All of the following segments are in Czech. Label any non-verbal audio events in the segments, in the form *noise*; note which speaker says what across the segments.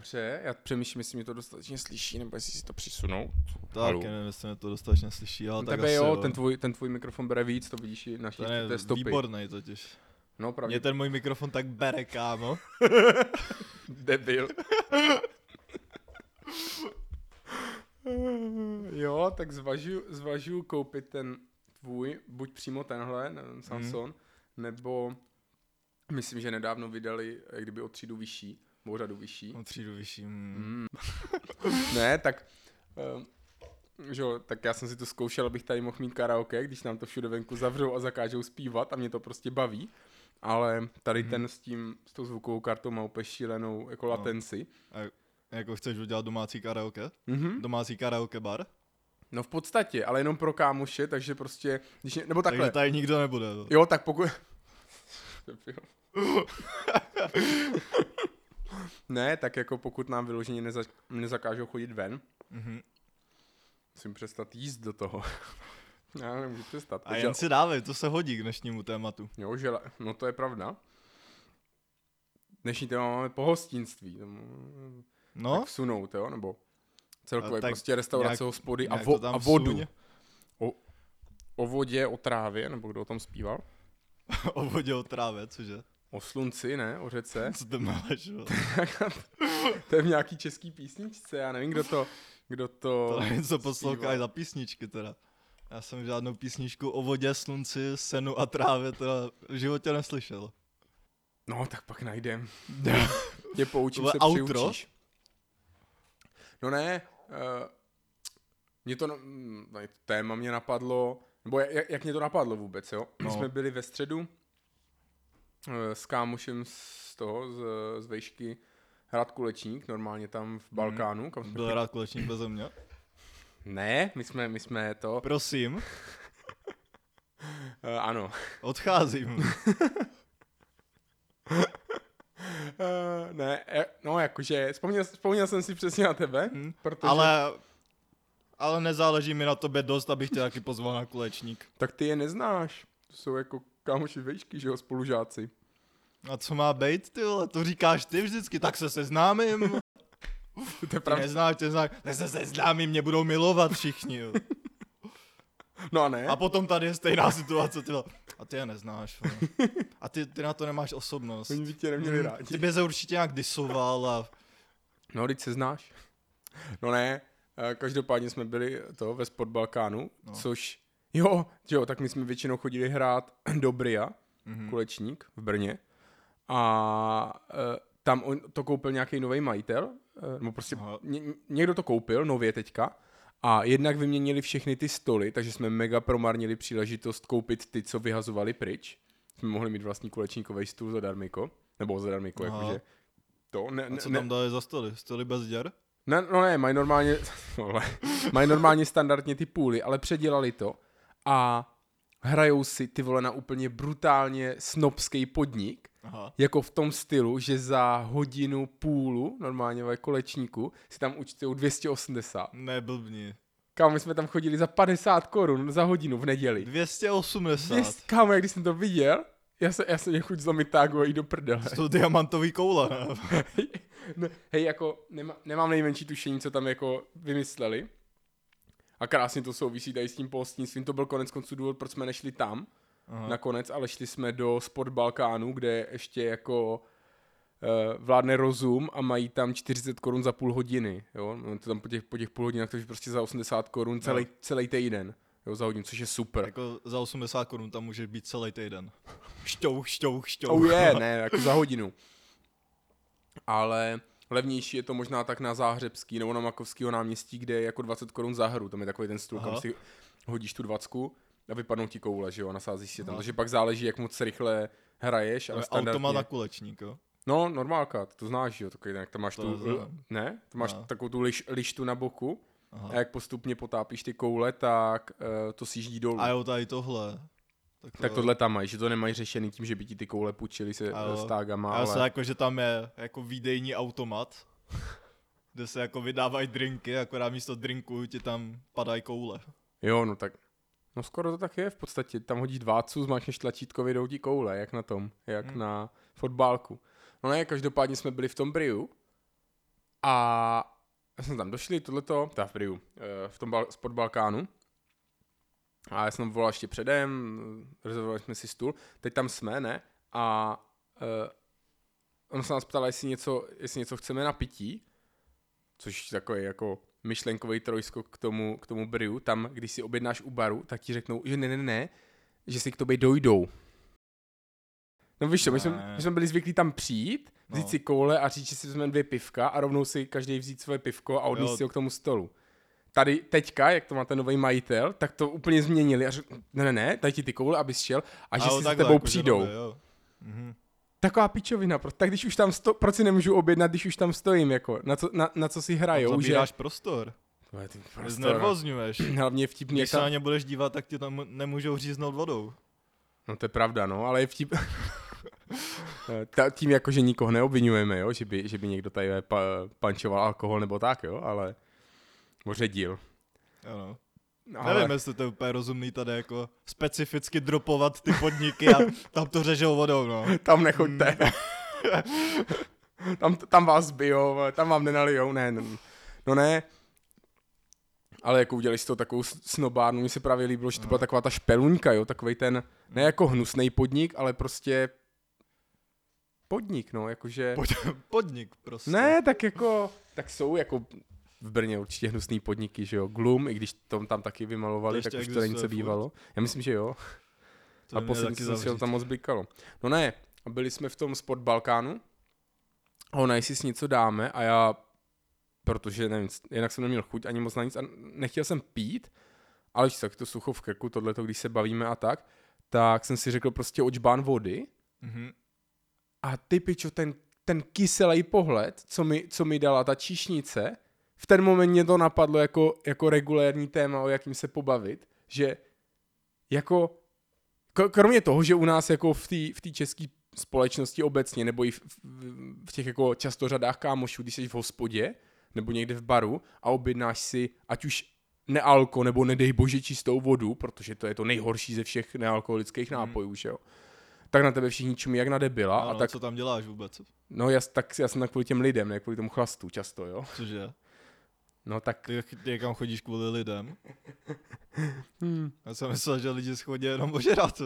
Speaker 1: Dobře, já přemýšlím, jestli mě to dostatečně slyší, nebo jestli si to přisunou.
Speaker 2: Tak, nevím, jestli mě to dostatečně slyší, ale tak
Speaker 1: Tebe
Speaker 2: asi
Speaker 1: jo, ten tvůj, ten tvůj mikrofon bere víc, to vidíš i na
Speaker 2: Ten je
Speaker 1: té stopy.
Speaker 2: výborný totiž.
Speaker 1: No,
Speaker 2: Mě
Speaker 1: pravdě.
Speaker 2: ten můj mikrofon tak bere, kámo. *laughs*
Speaker 1: Debil. *laughs* jo, tak zvažuju, zvažuju koupit ten tvůj, buď přímo tenhle, nevím, Samsung,
Speaker 2: Mhm.
Speaker 1: nebo myslím, že nedávno vydali, jak kdyby o třídu vyšší, o řadu vyšší.
Speaker 2: O třídu vyšší. Mm.
Speaker 1: Mm. *laughs* ne, tak, uh, že jo, tak já jsem si to zkoušel, abych tady mohl mít karaoke, když nám to všude venku zavřou a zakážou zpívat a mě to prostě baví. Ale tady
Speaker 2: Mhm.
Speaker 1: ten s tím, s tou zvukovou kartou má úplně šílenou jako
Speaker 2: No.
Speaker 1: latenci.
Speaker 2: Jako chceš udělat domácí karaoke?
Speaker 1: Mhm.
Speaker 2: Domácí karaoke bar?
Speaker 1: No v podstatě, ale jenom pro kámoše, takže prostě, když, ně- nebo takhle,
Speaker 2: Takže tady nikdo nebude. no.
Speaker 1: jo, tak pokud... *laughs* *laughs* ne, tak jako pokud nám vyloženě neza, nezakážou chodit ven,
Speaker 2: Mhm.
Speaker 1: musím přestat jíst do toho. *laughs* Já nemůžu přestat.
Speaker 2: A jen si dávej, to se hodí k dnešnímu tématu.
Speaker 1: Jo, že, no to je pravda. Dnešní téma máme pohostinství.
Speaker 2: No,
Speaker 1: tak vsunout, jo, nebo celkově
Speaker 2: A tak
Speaker 1: prostě restaurace,
Speaker 2: nějak-
Speaker 1: hospody a, vo, a vodu.
Speaker 2: vsuň.
Speaker 1: O vodě, o trávě, nebo kdo o tom zpíval? *laughs*
Speaker 2: o vodě o trávě, cože?
Speaker 1: O slunci, ne? O řece. *laughs*
Speaker 2: Co to máš, *laughs*
Speaker 1: to je v nějaký český písničce, já nevím, kdo to, kdo to...
Speaker 2: To nevím, co
Speaker 1: zpíval.
Speaker 2: poslouchají za písničky teda. Já jsem žádnou písničku o vodě, slunci, senu a trávě teda v životě neslyšel.
Speaker 1: No, tak pak najdem. Tě poučím se
Speaker 2: outro?
Speaker 1: přiučíš. No ne, uh, mě to, mm, no, to téma mě napadlo, nebo jak, jak mě to napadlo vůbec, jo? My
Speaker 2: No.
Speaker 1: jsme byli ve středu s kámošem z toho, z, z vejšky hrát kulečník, normálně tam v Balkánu, kam jsme
Speaker 2: Byl rád kulečník bez mě? *laughs*
Speaker 1: Ne, my jsme, my jsme to,
Speaker 2: Prosím,
Speaker 1: uh, ano.
Speaker 2: odcházím.
Speaker 1: Uh, *laughs* ne, eh, no jakože, vzpomněl, vzpomněl jsem si přesně na tebe,
Speaker 2: Hm,
Speaker 1: protože...
Speaker 2: Ale, ale nezáleží mi na tobě dost, abych tě taky pozval na kulečník.
Speaker 1: Tak ty je neznáš. To jsou jako kámoši vejšky, že jo, spolužáci.
Speaker 2: A co má být, ty vole, to říkáš ty vždycky, tak se seznámím. *laughs*
Speaker 1: To je
Speaker 2: Ty
Speaker 1: pravda.
Speaker 2: neznáš, ty neznáš, tak se seznámím, mě budou milovat všichni. Jo. *laughs*
Speaker 1: No a ne?
Speaker 2: A potom tady je stejná situace, ty vole. A ty je neznáš. Vole. A ty, ty na to nemáš osobnost.
Speaker 1: Oni by tě neměli
Speaker 2: Mm,
Speaker 1: rádi.
Speaker 2: Ty bys se určitě nějak disoval a
Speaker 1: No, teď se znáš. No ne, eh, každopádně jsme byli to ve Sport Balkánu,
Speaker 2: No.
Speaker 1: což, jo, jo, tak my jsme většinou chodili hrát *clears throat* do Bria,
Speaker 2: Mhm.
Speaker 1: kulečník v Brně. A e, tam on to koupil nějaký nový majitel, e, nebo prostě
Speaker 2: Aha.
Speaker 1: ně, někdo to koupil nově teďka. A jednak vyměnili všechny ty stoly, takže jsme mega promarnili příležitost koupit ty, co vyhazovali pryč. Jsme mohli mít vlastní kulečníkový stůl zadarmiko. Nebo zadarmiko,
Speaker 2: Aha.
Speaker 1: jakože to. Ne,
Speaker 2: A
Speaker 1: ne,
Speaker 2: co
Speaker 1: ne,
Speaker 2: tam dali za stoly? Stoly bez děr?
Speaker 1: ne, no ne, mají normálně, *laughs* mají normálně standardně ty půly, ale předělali to a hrajou si ty vole na úplně brutálně snobský podnik,
Speaker 2: Aha.
Speaker 1: jako v tom stylu, že za hodinu půlu, normálně ve kolečníku, si tam účtují 280.
Speaker 2: Neblbni.
Speaker 1: Kámo, my jsme tam chodili za 50 korun za hodinu v neděli.
Speaker 2: 280.
Speaker 1: Dvěst, kámo, jak když jsem to viděl, já se, já jsem mě chuť zlomit a jít do prdele.
Speaker 2: To jsou diamantový koule. *laughs* ne,
Speaker 1: hej, jako nemá, nemám nejmenší tušení, co tam jako vymysleli. A krásně to souvisí tady s tím pohostnictvím. To byl konec konců důvod, proč jsme nešli tam
Speaker 2: Aha.
Speaker 1: nakonec, ale šli jsme do Sport Balkánu, kde ještě jako uh, vládne rozum a mají tam 40 korun za půl hodiny. Jo? No, to tam po těch, po těch půl hodinách, takže prostě za 80 korun celý,
Speaker 2: No.
Speaker 1: celý týden. Jo, za hodinu, což je super.
Speaker 2: Jako za 80 korun tam může být celý týden. Šťouch, šťouch, šťouch.
Speaker 1: Oh je, *laughs* ne, jako za hodinu. Ale levnější je to možná tak na Záhřebský nebo na Makovského náměstí, kde je jako 20 korun za hru. Tam je takový ten stůl, kam si hodíš tu 20 a vypadnou ti koule, že jo, a nasázíš si tam.
Speaker 2: Aha.
Speaker 1: Takže pak záleží, jak moc rychle hraješ, ale standardně...
Speaker 2: automat na kulečník, jo?
Speaker 1: No, normálka, to znáš, jo, takový, jak tam máš
Speaker 2: To
Speaker 1: tu,
Speaker 2: neznám.
Speaker 1: ne? To máš
Speaker 2: Ne.
Speaker 1: takovou tu liš, lištu na boku
Speaker 2: Aha.
Speaker 1: a jak postupně potápíš ty koule, tak uh, to sjíždí dolů.
Speaker 2: A jo, tady tohle. Tak,
Speaker 1: tak tohle tam mají, že to nemají řešený tím, že by ti ty koule půjčili se
Speaker 2: A jo.
Speaker 1: s tágama,
Speaker 2: Já
Speaker 1: ale...
Speaker 2: jako, že tam je jako výdejní automat, kde se jako vydávají drinky, akorát místo drinku ti tam padají koule.
Speaker 1: Jo, no tak, no skoro to tak je v podstatě. Tam hodíš dvácu, zmáčneš tlačítko, vyjdou ti koule, jak na tom, jak
Speaker 2: Hmm.
Speaker 1: na fotbálku. No ne, každopádně jsme byli v tom Briu A jsme tam došli, tohleto, teda v Priu, eh, v tom bal, spod Balkánu. A já jsem volal ještě předem, rezervovali jsme si stůl, teď tam jsme, ne? A uh, on se nás ptal, jestli něco, jestli něco chceme na pití, což takový jako myšlenkový trojskok k tomu, k tomu briu, tam, když si objednáš u baru, tak ti řeknou, že ne, ne, ne, že si k tobě dojdou. No víš co, my jsme, my jsme byli zvyklí tam přijít, vzít
Speaker 2: No.
Speaker 1: si koule a říct, že si vezmeme dvě pivka a rovnou si každý vzít svoje pivko a odníst
Speaker 2: Jo.
Speaker 1: si ho k tomu stolu. Tady teďka, jak to má ten nový majitel, tak to úplně změnili a řekl, ne, ne, ne, daj ti ty koule, abys šel a že
Speaker 2: jo,
Speaker 1: si s tebou
Speaker 2: jako, že
Speaker 1: přijdou.
Speaker 2: nové, jo. Mhm.
Speaker 1: Taková pičovina, tak když už tam sto, proč si nemůžu objednat, když už tam stojím, jako, na co, na, na co si hrajou, že...
Speaker 2: Zabíráš prostor.
Speaker 1: Tvoje, ty prostor, no.
Speaker 2: Znervozňuješ. *laughs*
Speaker 1: Hlavně vtipný, jak
Speaker 2: Když se na
Speaker 1: ta...
Speaker 2: ně budeš dívat, tak ti tam nemůžou říznout vodou.
Speaker 1: No to je pravda, no, ale je vtip... *laughs* Ta, tím jako, že nikoho neobvinujeme, jo, že by, že by někdo tady eh, pa, pančoval alkohol nebo tak, jo, ale... Moředil.
Speaker 2: Jo, no.
Speaker 1: Ale...
Speaker 2: Nevím, jestli to je úplně rozumný tady jako specificky dropovat ty podniky a *laughs* tam to řežou vodou, no.
Speaker 1: Tam nechoďte. *laughs* tam, tam vás bijou, tam vám nenalijou, ne, no, no ne. Ale jako udělali z toho takovou snobárnu, mně se právě líbilo, že to byla taková ta špeluňka, jo, takovej ten, ne jako hnusný podnik, ale prostě podnik, no, jakože...
Speaker 2: Pod, podnik prostě.
Speaker 1: Ne, tak jako, tak jsou jako v Brně určitě hnusný podniky, že jo, Glum, i když to tam taky vymalovali,
Speaker 2: To
Speaker 1: tak už to není co
Speaker 2: furt?
Speaker 1: bývalo. Já myslím, že jo.
Speaker 2: To
Speaker 1: a poslední jsem si tam moc blikalo. No ne, a byli jsme v tom spod Balkánu a ona, jestli si něco dáme a já, protože nevím, jinak jsem neměl chuť ani moc na nic a nechtěl jsem pít, ale víš, tak to sucho v krku, tohleto, když se bavíme a tak, tak jsem si řekl prostě očbán vody
Speaker 2: Mhm.
Speaker 1: a ty pičo, ten, ten kyselý pohled, co mi, co mi dala ta číšnice, v ten moment mě to napadlo jako, jako regulérní téma, o jakým se pobavit, že jako, kromě toho, že u nás jako v té v české společnosti obecně, nebo i v, v, v těch jako často řadách kámošů, když jsi v hospodě, nebo někde v baru a objednáš si, ať už nealko, nebo nedej bože čistou vodu, protože to je to nejhorší ze všech nealkoholických nápojů, že jo. Tak na tebe všichni čumí jak na debila
Speaker 2: Ano,
Speaker 1: a tak
Speaker 2: co tam děláš vůbec?
Speaker 1: No jas, tak já jsem tak kvůli těm lidem, ne kvůli tomu chlastu často, jo.
Speaker 2: Cože?
Speaker 1: No tak,
Speaker 2: Ty, ty kam chodíš kvůli lidem? *laughs*
Speaker 1: hmm.
Speaker 2: Já jsem myslel, že lidi schodí jenom ožerat.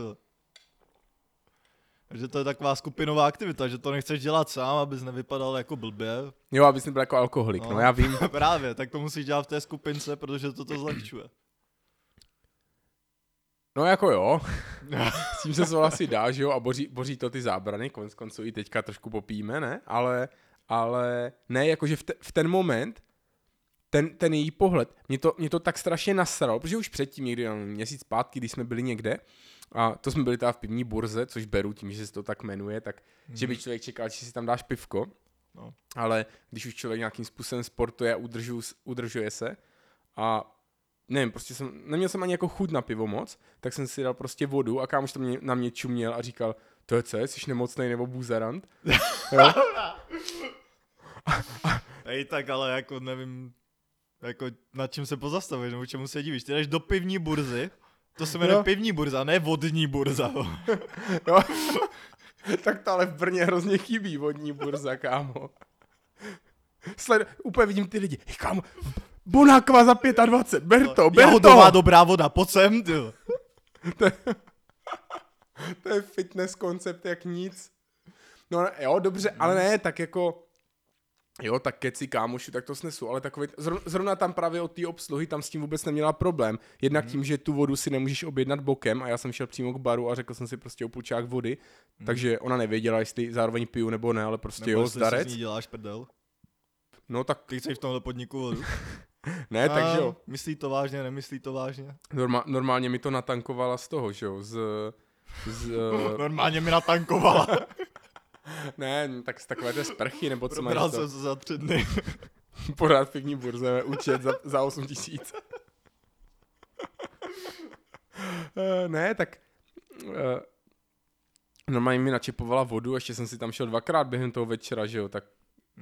Speaker 2: Že to je taková skupinová aktivita, že to nechceš dělat sám, abys nevypadal jako blbě.
Speaker 1: jo, abys nebyl jako alkoholik, no,
Speaker 2: No.
Speaker 1: já vím. *laughs*
Speaker 2: Právě, tak to musíš dělat v té skupince, protože to to zlehčuje.
Speaker 1: No jako jo, *laughs* s tím se souhlasit dá, že jo, a boří, boří to ty zábrany, konec konců i teďka trošku popíme, ne, ale, ale ne, jakože v, te, v ten moment, ten, ten její pohled, mě to, mě to tak strašně nasralo, protože už předtím někdy no, měsíc zpátky, když jsme byli někde, a to jsme byli teda v pivní burze, což beru tím, že se to tak jmenuje, tak hmm. že by člověk čekal, že si tam dáš pivko,
Speaker 2: No.
Speaker 1: ale když už člověk nějakým způsobem sportuje a udržuje, udržuje se a nevím, prostě jsem, neměl jsem ani jako chuť na pivo moc, tak jsem si dal prostě vodu a kámoš to mě, na mě čuměl a říkal, to je co, jsi nemocnej nebo buzerant? *laughs* jo?
Speaker 2: Ej, tak ale jako nevím, jako nad čím se pozastavit, nebo čemu se divíš. Ty jdeš do pivní burzy, to se jmenuje
Speaker 1: No.
Speaker 2: pivní burza, ne vodní burza.
Speaker 1: jo? *laughs* tak to ale v Brně hrozně chybí vodní burza, kámo. Sled, úplně vidím ty lidi, hej kámo, Bonakva za 25, ber to, ber
Speaker 2: Jahodová
Speaker 1: to.
Speaker 2: dobrá voda, pojď sem, ty. *laughs*
Speaker 1: To je fitness koncept jak nic. No jo, dobře, ale ne, tak jako... Jo, tak keci kámoši, tak to snesu, ale takový, zrovna, tam právě od té obsluhy tam s tím vůbec neměla problém. Jednak tím, že tu vodu si nemůžeš objednat bokem a já jsem šel přímo k baru a řekl jsem si prostě o půlčák vody, takže ona nevěděla, jestli zároveň piju nebo ne, ale prostě
Speaker 2: Nebo
Speaker 1: jo, zdarec.
Speaker 2: ní děláš prdel.
Speaker 1: No tak
Speaker 2: Ty chceš v tomhle podniku vodu. *laughs*
Speaker 1: ne, takže jo.
Speaker 2: Myslí to vážně, nemyslí to vážně.
Speaker 1: Norma, normálně mi to natankovala z toho, že jo, z... z *laughs*
Speaker 2: Normálně mi natankovala. *laughs* *laughs*
Speaker 1: ne, tak z takové té sprchy, nebo co máš
Speaker 2: Probral
Speaker 1: to?
Speaker 2: jsem se za tři dny. *laughs*
Speaker 1: Pořád pivní burze, účet za, za 8 tisíc. Eh, ne, tak uh, normálně mi načepovala vodu, ještě jsem si tam šel dvakrát během toho večera, že jo, tak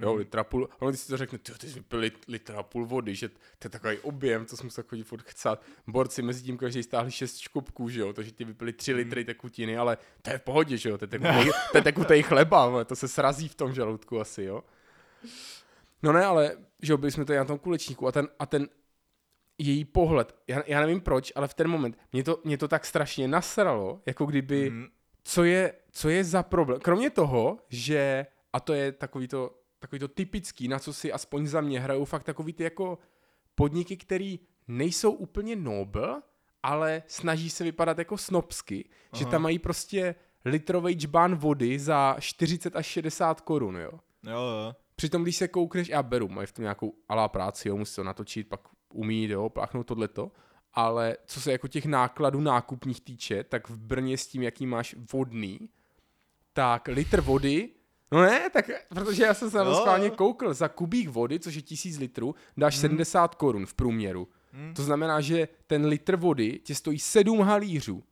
Speaker 1: jo,
Speaker 2: Mhm.
Speaker 1: litra půl, ono když si to řekne, ty, ty jsi vypil lit, litra a půl vody, že to je takový objem, to jsem musel chodit furt chcát. Borci mezi tím každý stáhli 6 škupků, že jo, takže ti vypili 3 litry tekutiny, ale to je v pohodě, že jo, to je tekutej, to je tekutej chleba, to se srazí v tom žaludku asi, jo. No ne, ale že jo, byli jsme tady na tom kulečníku a ten, a ten její pohled, já, já nevím proč, ale v ten moment mě to, mě to tak strašně nasralo, jako kdyby,
Speaker 2: Mhm.
Speaker 1: co je, co je za problém. Kromě toho, že, a to je takový to, takový to typický, na co si aspoň za mě hrajou fakt takový ty jako podniky, který nejsou úplně nobel, ale snaží se vypadat jako snobsky, Aha. že tam mají prostě litrový džbán vody za 40 až 60 korun, jo.
Speaker 2: Jo, jo.
Speaker 1: Přitom, když se koukneš, já beru, mají v tom nějakou alá práci, jo, musí to natočit, pak umí, jo, pláchnout tohleto, ale co se jako těch nákladů nákupních týče, tak v Brně s tím, jaký máš vodný, tak litr vody, no ne, tak protože já jsem se na to schválně koukl, za kubík vody, což je tisíc litrů, dáš 70 korun v průměru.
Speaker 2: Hmm.
Speaker 1: To znamená, že ten litr vody tě stojí 7 halířů.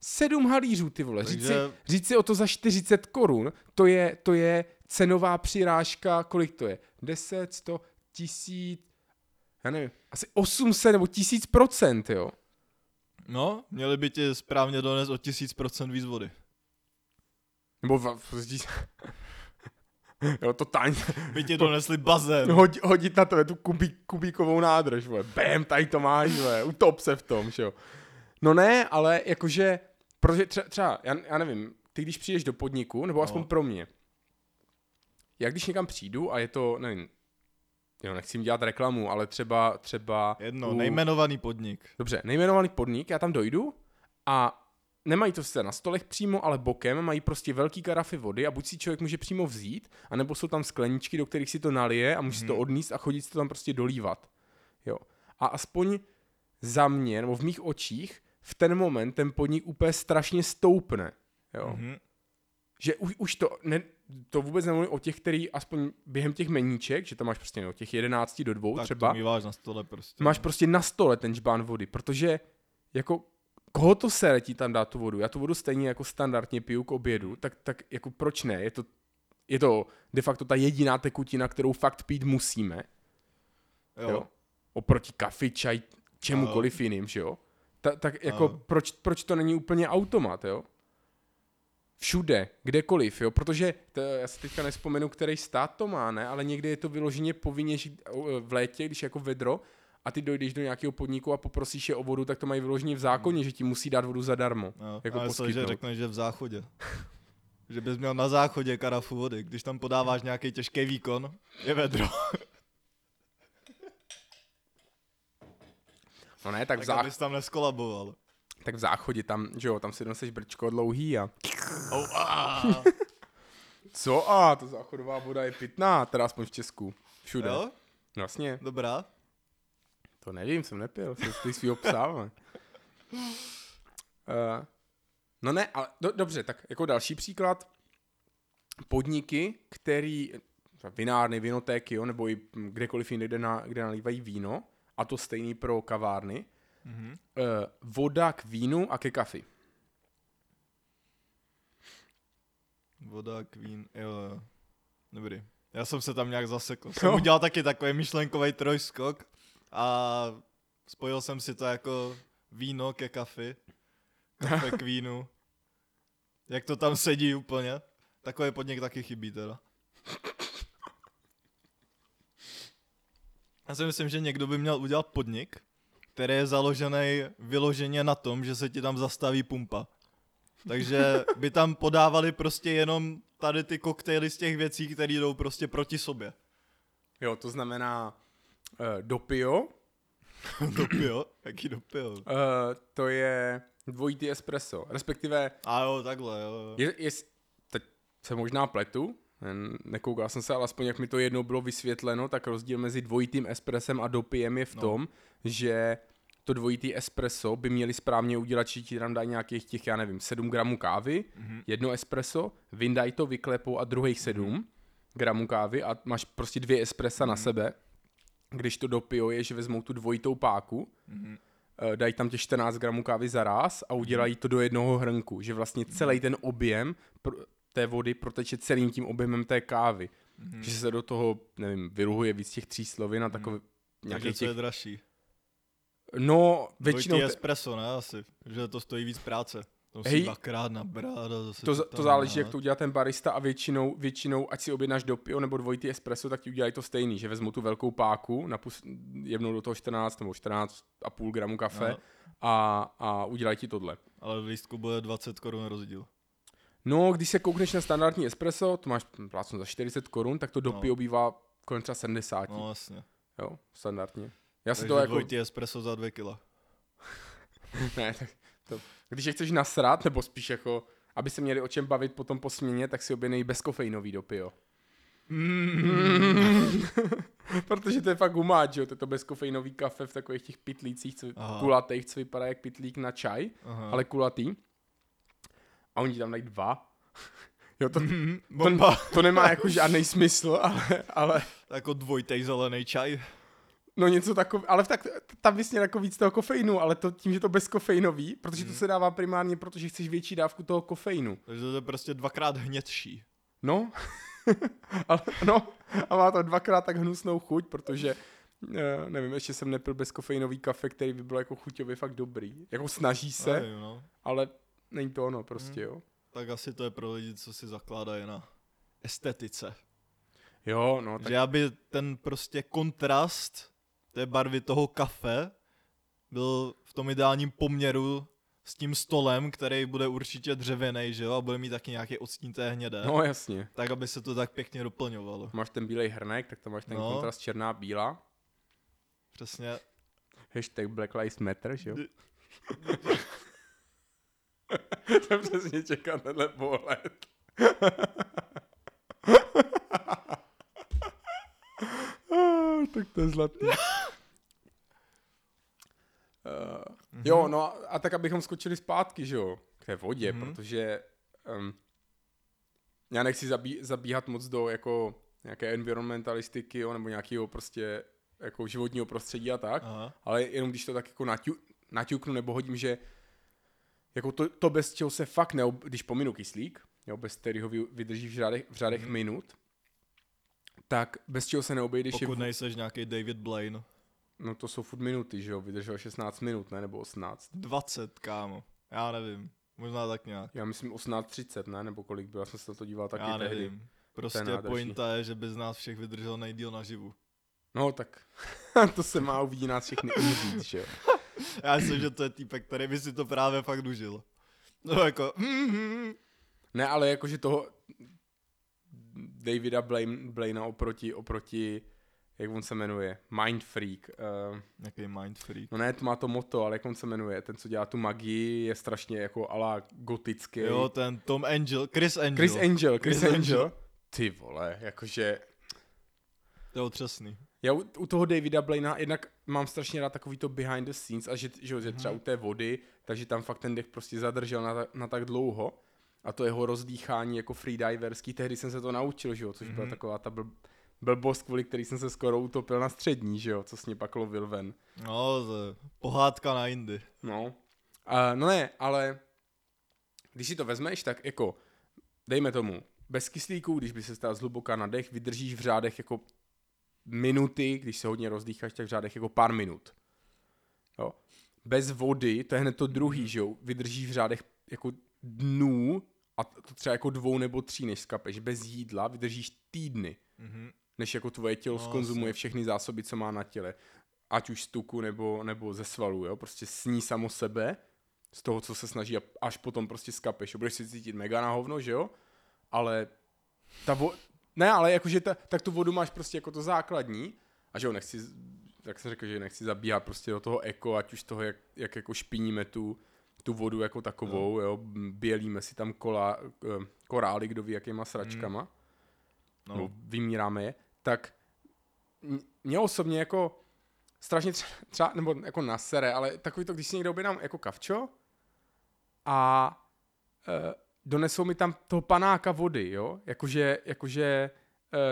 Speaker 1: 7 halířů, ty vole. Říct, si,
Speaker 2: Takže-
Speaker 1: říct si o to za 40 korun, to je, to je cenová přirážka, kolik to je? 10, 100, 1000, já nevím, asi 800 nebo 1000 procent, jo.
Speaker 2: No, měli by ti správně donést o 1000% víc vody.
Speaker 1: Nebo v, v, *laughs* jo, totálně.
Speaker 2: By ti donesli bazén.
Speaker 1: Hodit, hodit na tebe tu kubík, kubíkovou nádrž, vole. Bam, tady to máš, vole. Utop se v tom, že jo. No ne, ale jakože, protože třeba, třeba já, já nevím, ty když přijdeš do podniku, nebo aspoň
Speaker 2: No.
Speaker 1: pro mě, já když někam přijdu a je to, nevím, jo, nechci jim dělat reklamu, ale třeba, třeba...
Speaker 2: Jedno,
Speaker 1: u-
Speaker 2: nejmenovaný podnik.
Speaker 1: Dobře, nejmenovaný podnik, já tam dojdu a nemají to sice na stolech přímo, ale bokem mají prostě velký karafy vody a buď si člověk může přímo vzít, anebo jsou tam skleničky, do kterých si to nalije a může si to odníst a chodit si to tam prostě dolívat. Jo. A aspoň za mě, nebo v mých očích, v ten moment ten podnik úplně strašně stoupne. Jo.
Speaker 2: Mhm.
Speaker 1: Že už, už to, ne, to vůbec nemluvím o těch, který aspoň během těch meníček, že tam máš prostě no, těch 11 do 2
Speaker 2: Tak
Speaker 1: třeba,
Speaker 2: míváš na stole prostě.
Speaker 1: máš prostě na stole ten žbán vody, protože jako koho to sere ti tam dát tu vodu? Já tu vodu stejně jako standardně piju k obědu, tak, tak jako proč ne? Je to, je to de facto ta jediná tekutina, kterou fakt pít musíme, jo?
Speaker 2: jo.
Speaker 1: Oproti kafi, čaj, čemukoliv jiným, že jo? Ta, tak jako proč, proč to není úplně automat, jo? Všude, kdekoliv, jo, protože to, já si teďka nespomenu, který stát to má, ne, ale někde je to vyloženě povinně že v létě, když jako vedro, a ty dojdeš do nějakého podniku a poprosíš je o vodu, tak to mají vyloženě v zákoně, že ti musí dát vodu zadarmo.
Speaker 2: No,
Speaker 1: jako
Speaker 2: ale myslel, že
Speaker 1: poskytnout.
Speaker 2: řekneš, že v záchodě. *laughs* že bys měl na záchodě karafu vody, když tam podáváš nějaký těžký výkon, je vedro. *laughs*
Speaker 1: No ne, tak v,
Speaker 2: tak
Speaker 1: zá...
Speaker 2: abys tam neskolaboval.
Speaker 1: tak v záchodě tam, že jo, tam si nosíš brčko dlouhý a
Speaker 2: Oh, ah. *laughs*
Speaker 1: co a, to záchodová voda je pitná, teda aspoň v Česku, všude.
Speaker 2: jo?
Speaker 1: Vlastně,
Speaker 2: Dobrá.
Speaker 1: To nevím, jsem nepil, jsem z svýho psa. Uh, no ne, ale do, dobře, tak jako další příklad, podniky, který, vinárny, vinotéky, jo, nebo i kdekoliv jinde, kde, na, kde nalívají víno, a to stejný pro kavárny,
Speaker 2: Mhm.
Speaker 1: uh, voda k vínu a ke kafi.
Speaker 2: Voda, Queen, jo, jo. Dobrý. Já jsem se tam nějak zasekl. Jsem
Speaker 1: Jo.
Speaker 2: udělal taky takový myšlenkový trojskok a spojil jsem si to jako víno ke kafi. Kafe k vínu. Jak to tam sedí úplně. Takový podnik taky chybí teda. Já si myslím, že někdo by měl udělat podnik, který je založený vyloženě na tom, že se ti tam zastaví pumpa. Takže by tam podávali prostě jenom tady ty koktejly z těch věcí, které jdou prostě proti sobě.
Speaker 1: Jo, to znamená dopio, *laughs*
Speaker 2: Dopio? Jaký dopio?
Speaker 1: uh, to je dvojitý espresso, respektive
Speaker 2: A jo, takhle, jo. jo.
Speaker 1: Je, je, teď se možná pletu, nekoukal jsem se, ale aspoň jak mi to jednou bylo vysvětleno, tak rozdíl mezi dvojitým espresem a dopiem je v
Speaker 2: No.
Speaker 1: tom, že to dvojitý espresso by měli správně udělat, že ti tam dají nějakých těch, já nevím, 7 gramů kávy,
Speaker 2: Mhm.
Speaker 1: jedno espresso, vyndají to, vyklepou a druhých 7 gramů kávy a máš prostě dvě espressa na sebe, když to dopio je, že vezmou tu dvojitou páku,
Speaker 2: Mhm.
Speaker 1: eh, dají tam těch 14 gramů kávy za ráz a udělají to do jednoho hrnku, že vlastně celý ten objem té vody proteče celým tím objemem té kávy.
Speaker 2: Mhm.
Speaker 1: Že se do toho, nevím, vyruhuje víc těch tří slovin a takové
Speaker 2: Takže
Speaker 1: nějakých
Speaker 2: co je
Speaker 1: těch...
Speaker 2: dražší?
Speaker 1: No,
Speaker 2: Většinou. Dvojitý espresso, ne asi? Že to stojí víc práce. To
Speaker 1: Hej.
Speaker 2: dvakrát nabrat a zase
Speaker 1: To,
Speaker 2: to
Speaker 1: to záleží, jak to udělá ten barista a většinou, většinou, ať si objednáš dopio nebo dvojitý espresso, tak ti udělají to stejný, že vezmu tu velkou páku, napus, jevnou do toho 14 nebo 14 a půl gramu kafe
Speaker 2: No.
Speaker 1: a, a udělají ti tohle.
Speaker 2: Ale v lístku bude 20 korun rozdíl.
Speaker 1: No, když se koukneš na standardní espresso, to máš plácnu za 40 korun, tak to dopio
Speaker 2: No.
Speaker 1: bývá kolem třeba 70,
Speaker 2: No jasně.
Speaker 1: jo, standardně. Já si
Speaker 2: Takže
Speaker 1: to jako,
Speaker 2: dvojitý espresso za 2 kila. *laughs*
Speaker 1: ne, tak to, když je chceš nasrat, nebo spíš jako, aby se měli o čem bavit potom po směně, tak si objednej bezkofeinový dopio.
Speaker 2: Mm. *laughs*
Speaker 1: Protože to je fakt gumáč, že jo, to je to bezkofeinový kafe v takových těch pitlících, co,
Speaker 2: Aha.
Speaker 1: kulatých, co vypadá jak pitlík na čaj,
Speaker 2: Aha.
Speaker 1: ale kulatý. A oni tam dají dva. *laughs* jo, to,
Speaker 2: Mhm,
Speaker 1: to, to nemá jako žádný smysl, ale, ale
Speaker 2: jako dvojitej zelený čaj.
Speaker 1: No něco takového, ale tak, tam vysně jako víc toho kofeinu, ale to tím, že to bezkofeinový, protože
Speaker 2: Mhm.
Speaker 1: to se dává primárně, protože chceš větší dávku toho kofeinu.
Speaker 2: Takže to je prostě dvakrát hnědší.
Speaker 1: No, *laughs* ale, no, a má to dvakrát tak hnusnou chuť, protože eh, nevím, ještě jsem nepil bezkofeinový kafe, který by byl jako chuťově fakt dobrý. Jako snaží se,
Speaker 2: Nevím, no.
Speaker 1: ale není to ono prostě, jo.
Speaker 2: Tak asi to je pro lidi, co si zakládají na estetice.
Speaker 1: Jo, no, tak
Speaker 2: Že aby ten prostě kontrast té barvy toho kafe byl v tom ideálním poměru s tím stolem, který bude určitě dřevěný, že jo, a bude mít taky nějaký odstín té hnědé.
Speaker 1: no jasně.
Speaker 2: Tak, aby se to tak pěkně doplňovalo.
Speaker 1: Máš ten bílej hrnek, tak tam máš ten
Speaker 2: No.
Speaker 1: kontrast černá bílá.
Speaker 2: Přesně.
Speaker 1: Hashtag Black Lives Matter, že jo? *laughs* jsem přesně čekal tenhle pohled. *laughs* *laughs* Tak to je zlatý. Uh, jo, no a, a tak abychom skočili zpátky, že jo, k té vodě,
Speaker 2: Mhm.
Speaker 1: protože um, já nechci zabí, zabíhat moc do jako nějaké environmentalistiky, jo, nebo nějakého prostě jako životního prostředí a tak,
Speaker 2: Aha.
Speaker 1: ale jenom když to tak jako naťu, naťuknu nebo hodím, že jako to, to bez čeho se fakt neob, když pominu kyslík, jo, bez kterého vy- vydrží v řádech, v řádech
Speaker 2: Mhm.
Speaker 1: minut, tak bez čeho se neobejdeš je,
Speaker 2: Pokud nejseš nějaký David Blaine.
Speaker 1: No to jsou furt minuty, že jo, vydržel 16 minut, ne, nebo 18.
Speaker 2: 20, kámo. Já nevím. Možná tak nějak.
Speaker 1: Já myslím 18.30, ne, nebo kolik bylo, já jsem se na to díval taky
Speaker 2: Já
Speaker 1: tehdy.
Speaker 2: nevím. Prostě
Speaker 1: nádherný.
Speaker 2: pointa je, že by z nás všech vydržel nejdíl naživu.
Speaker 1: No tak, *laughs* to se má uvidí nás všechny umřít, že jo. *laughs*
Speaker 2: Já myslím, že to je týpek, který by si to právě fakt užil. No jako, mm,
Speaker 1: Ne, ale jakože toho Davida Blaine, Blaina oproti, oproti, jak on se jmenuje, Mind Freak. Uh,
Speaker 2: nějaký mind freak.
Speaker 1: no ne, to má to moto, ale jak on se jmenuje, ten, co dělá tu magii, je strašně jako ala gotický.
Speaker 2: Jo, ten Tom Angel, Chris Angel.
Speaker 1: Chris Angel, Chris,
Speaker 2: Chris
Speaker 1: Angel.
Speaker 2: Angel.
Speaker 1: Ty vole, jakože...
Speaker 2: To je otřesný.
Speaker 1: Já u, u toho Davida Blaina jednak mám strašně rád takový to behind the scenes a že, že, že třeba
Speaker 2: Mhm.
Speaker 1: u té vody, takže tam fakt ten dech prostě zadržel na, ta- na tak dlouho a to jeho rozdýchání jako freediverský, tehdy jsem se to naučil, že jo, což byla
Speaker 2: Mhm.
Speaker 1: taková ta bl, blbost, kvůli který jsem se skoro utopil na střední, že jo, co s ní pak lovil ven.
Speaker 2: No, to pohádka na Indy.
Speaker 1: No. Uh, no ne, ale když si to vezmeš, tak jako, dejme tomu, bez kyslíku, když by se stál zhluboka na dech, vydržíš v řádech jako minuty, když se hodně rozdýcháš, tak v řádech jako pár minut. Jo. Bez vody, to je hned to druhý, že jo, vydržíš v řádech jako dnů, a to třeba jako dvou nebo tří, než skapeš. Bez jídla vydržíš týdny,
Speaker 2: Mhm.
Speaker 1: Než jako tvoje tělo
Speaker 2: No,
Speaker 1: skonzumuje
Speaker 2: jasně.
Speaker 1: všechny zásoby, co má na těle. Ať už z tuku nebo, nebo ze svalů, jo, prostě sní samo sebe, z toho, co se snaží a až potom prostě skapeš. Budeš si cítit mega na hovno, že jo, ale ta vo... Ne, ale jakože ta, tak tu vodu máš prostě jako to základní a že jo, nechci, jak jsem řekl, že nechci zabíhat prostě do toho eko, ať už toho, jak, jak jako špiníme tu, tu vodu jako takovou, jo, bělíme si tam kola, eh, korály, kdo ví, jakýma sračkama, no.
Speaker 2: No.
Speaker 1: no, vymíráme je, tak mě osobně jako strašně třeba, nebo jako nasere, ale takový to, když si někdo objednám jako kavčo a e, donesou mi tam toho panáka vody, jo, jakože, jakože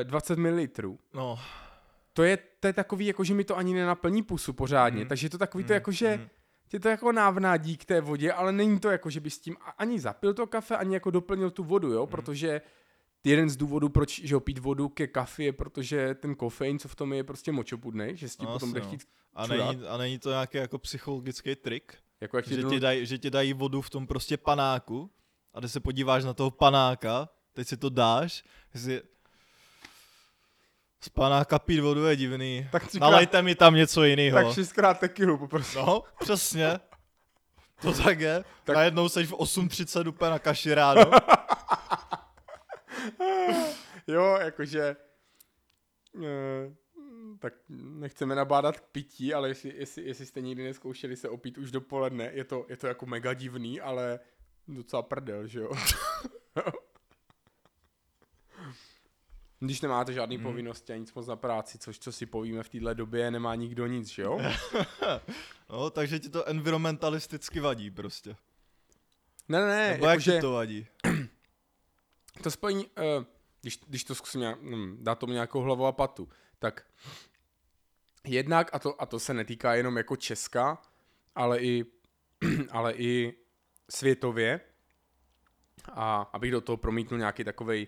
Speaker 1: e, 20 ml.
Speaker 2: No.
Speaker 1: To je, to je takový, jako že mi to ani nenaplní pusu pořádně,
Speaker 2: Mm.
Speaker 1: takže je to takový to,
Speaker 2: Mm,
Speaker 1: jakože
Speaker 2: mm.
Speaker 1: je to jako návnádí k té vodě, ale není to jako, že by s tím ani zapil to kafe, ani jako doplnil tu vodu, jo,
Speaker 2: Mhm.
Speaker 1: protože jeden z důvodů, proč že pít vodu ke kafi je, protože ten kofein, co v tom je, je prostě močopudnej, že s tím
Speaker 2: No,
Speaker 1: potom bude
Speaker 2: no.
Speaker 1: chtít
Speaker 2: A
Speaker 1: čurat.
Speaker 2: není, a není to nějaký jako psychologický trik?
Speaker 1: Jako jak
Speaker 2: Že
Speaker 1: řeknu-
Speaker 2: ti, daj, že ti dají vodu v tom prostě panáku a když se podíváš na toho panáka, teď si to dáš, si z panáka pít vodu je divný.
Speaker 1: Tak třikrát-
Speaker 2: Nalejte mi tam něco jiného.
Speaker 1: tak šestkrát tekilu poprosím.
Speaker 2: No, přesně. To tak je.
Speaker 1: Tak...
Speaker 2: Najednou seš v 8.30 úplně na kaši ráno. *laughs* *laughs*
Speaker 1: Jo, jakože... eh, tak nechceme nabádat k pití, ale jestli, jestli, jestli jste nikdy neskoušeli se opít už dopoledne, je to, je to jako mega divný, ale docela prdel, že jo? *laughs* Když nemáte žádný
Speaker 2: Hmm.
Speaker 1: povinnosti a nic moc na práci, což co si povíme v téhle době, nemá nikdo nic, že jo? *laughs*
Speaker 2: No, takže ti to environmentalisticky vadí prostě.
Speaker 1: Ne, ne, ne,
Speaker 2: Nebo jak
Speaker 1: jakože
Speaker 2: ti to vadí? *clears throat*
Speaker 1: to spojení, uh, když, když to zkusím nějak, hm, dát tomu nějakou hlavu a patu, tak jednak, a to, a to se netýká jenom jako Česka, ale i, *clears throat* ale i světově, a abych do toho promítnul nějaký takovej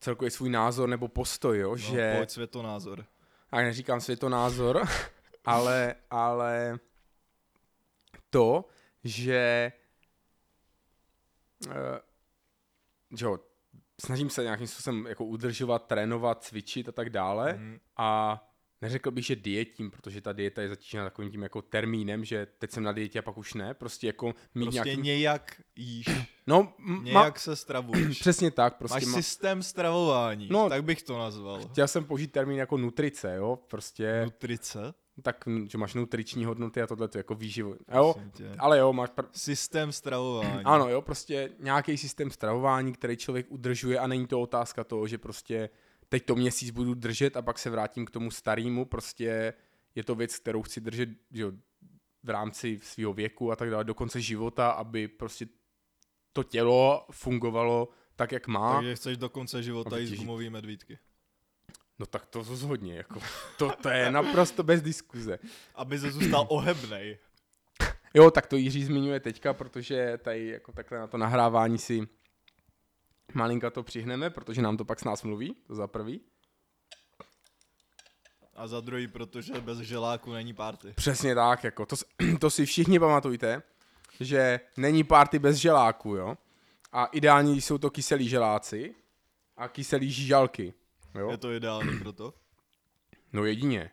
Speaker 1: celkový svůj názor nebo postoj, jo,
Speaker 2: No,
Speaker 1: že...
Speaker 2: Pojď světonázor.
Speaker 1: a neříkám světonázor, *laughs* ale, ale to, že, eh, že jo, snažím se nějakým způsobem jako udržovat, trénovat, cvičit a tak dále
Speaker 2: Mhm.
Speaker 1: a neřekl bych, že dietím, protože ta dieta je začíná takovým tím jako termínem, že teď jsem na dietě a pak už ne, prostě jako mít
Speaker 2: Prostě
Speaker 1: nějaký...
Speaker 2: nějak jíš. *clears throat*
Speaker 1: No, m- ma...
Speaker 2: Nějak se stravuješ. *clears throat*
Speaker 1: přesně tak, prostě
Speaker 2: Máš
Speaker 1: ma...
Speaker 2: systém stravování,
Speaker 1: No,
Speaker 2: no, tak bych to nazval.
Speaker 1: chtěl jsem použít termín jako nutrice, jo, prostě,
Speaker 2: Nutrice?
Speaker 1: Tak, že máš nutriční hodnoty a tohle to jako výživu, jo, ale jo, máš pr-
Speaker 2: Systém stravování.
Speaker 1: Ano, jo, prostě nějaký systém stravování, který člověk udržuje a není to otázka toho, že prostě teď to měsíc budu držet a pak se vrátím k tomu starému, prostě je to věc, kterou chci držet že jo, v rámci svého věku a tak dále, do konce života, aby prostě to tělo fungovalo tak, jak má.
Speaker 2: Takže chceš do konce života
Speaker 1: ži-
Speaker 2: gumový medvídky.
Speaker 1: No tak to rozhodně, jako. To, to je naprosto bez diskuze.
Speaker 2: Aby se zůstal ohebnej.
Speaker 1: Jo, tak to Jiří zmiňuje teďka, protože tady jako takhle na to nahrávání si malinka to přihneme, protože nám to pak s nás mluví, to za prvý.
Speaker 2: A za druhý, protože bez želáku není party.
Speaker 1: Přesně tak, jako to, *clears throat* to si všichni pamatujte, že není party bez želáku, jo. A ideální jsou to kyselí želáci a kyselí žížalky, jo.
Speaker 2: Je to ideální pro to?
Speaker 1: No jedině.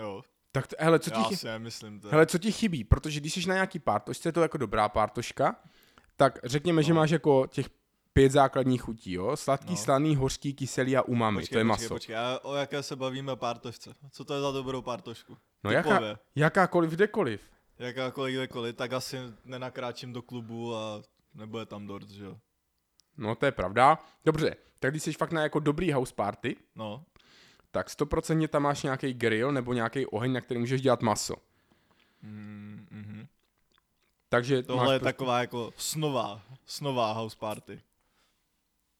Speaker 2: Jo.
Speaker 1: Tak to, hele, co ti,
Speaker 2: Já
Speaker 1: chy-
Speaker 2: si nemyslím to.
Speaker 1: hele, co ti chybí, protože když jsi na nějaký pártošce, je to jako dobrá pártoška, tak řekněme, že
Speaker 2: No.
Speaker 1: máš jako těch pět základních chutí, jo. Sladký,
Speaker 2: No.
Speaker 1: slaný, hořký, kyselý a umami,
Speaker 2: počkej,
Speaker 1: to je
Speaker 2: počkej,
Speaker 1: maso.
Speaker 2: Počkej, a o jaké se bavíme pártošce? Co to je za dobrou pártošku?
Speaker 1: No jaká, jakákoliv, kdekoliv.
Speaker 2: Jakákoliv kdekoliv, tak asi nenakráčím do klubu a nebude tam dort, že jo?
Speaker 1: No to je pravda. Dobře, tak když jsi fakt na jako dobrý house party,
Speaker 2: No,
Speaker 1: tak stoprocentně tam máš nějaký grill nebo nějaký oheň, na který můžeš dělat maso.
Speaker 2: mm, mhm.
Speaker 1: Takže
Speaker 2: Tohle
Speaker 1: máš
Speaker 2: je
Speaker 1: prostě-
Speaker 2: taková jako snová, snová house party.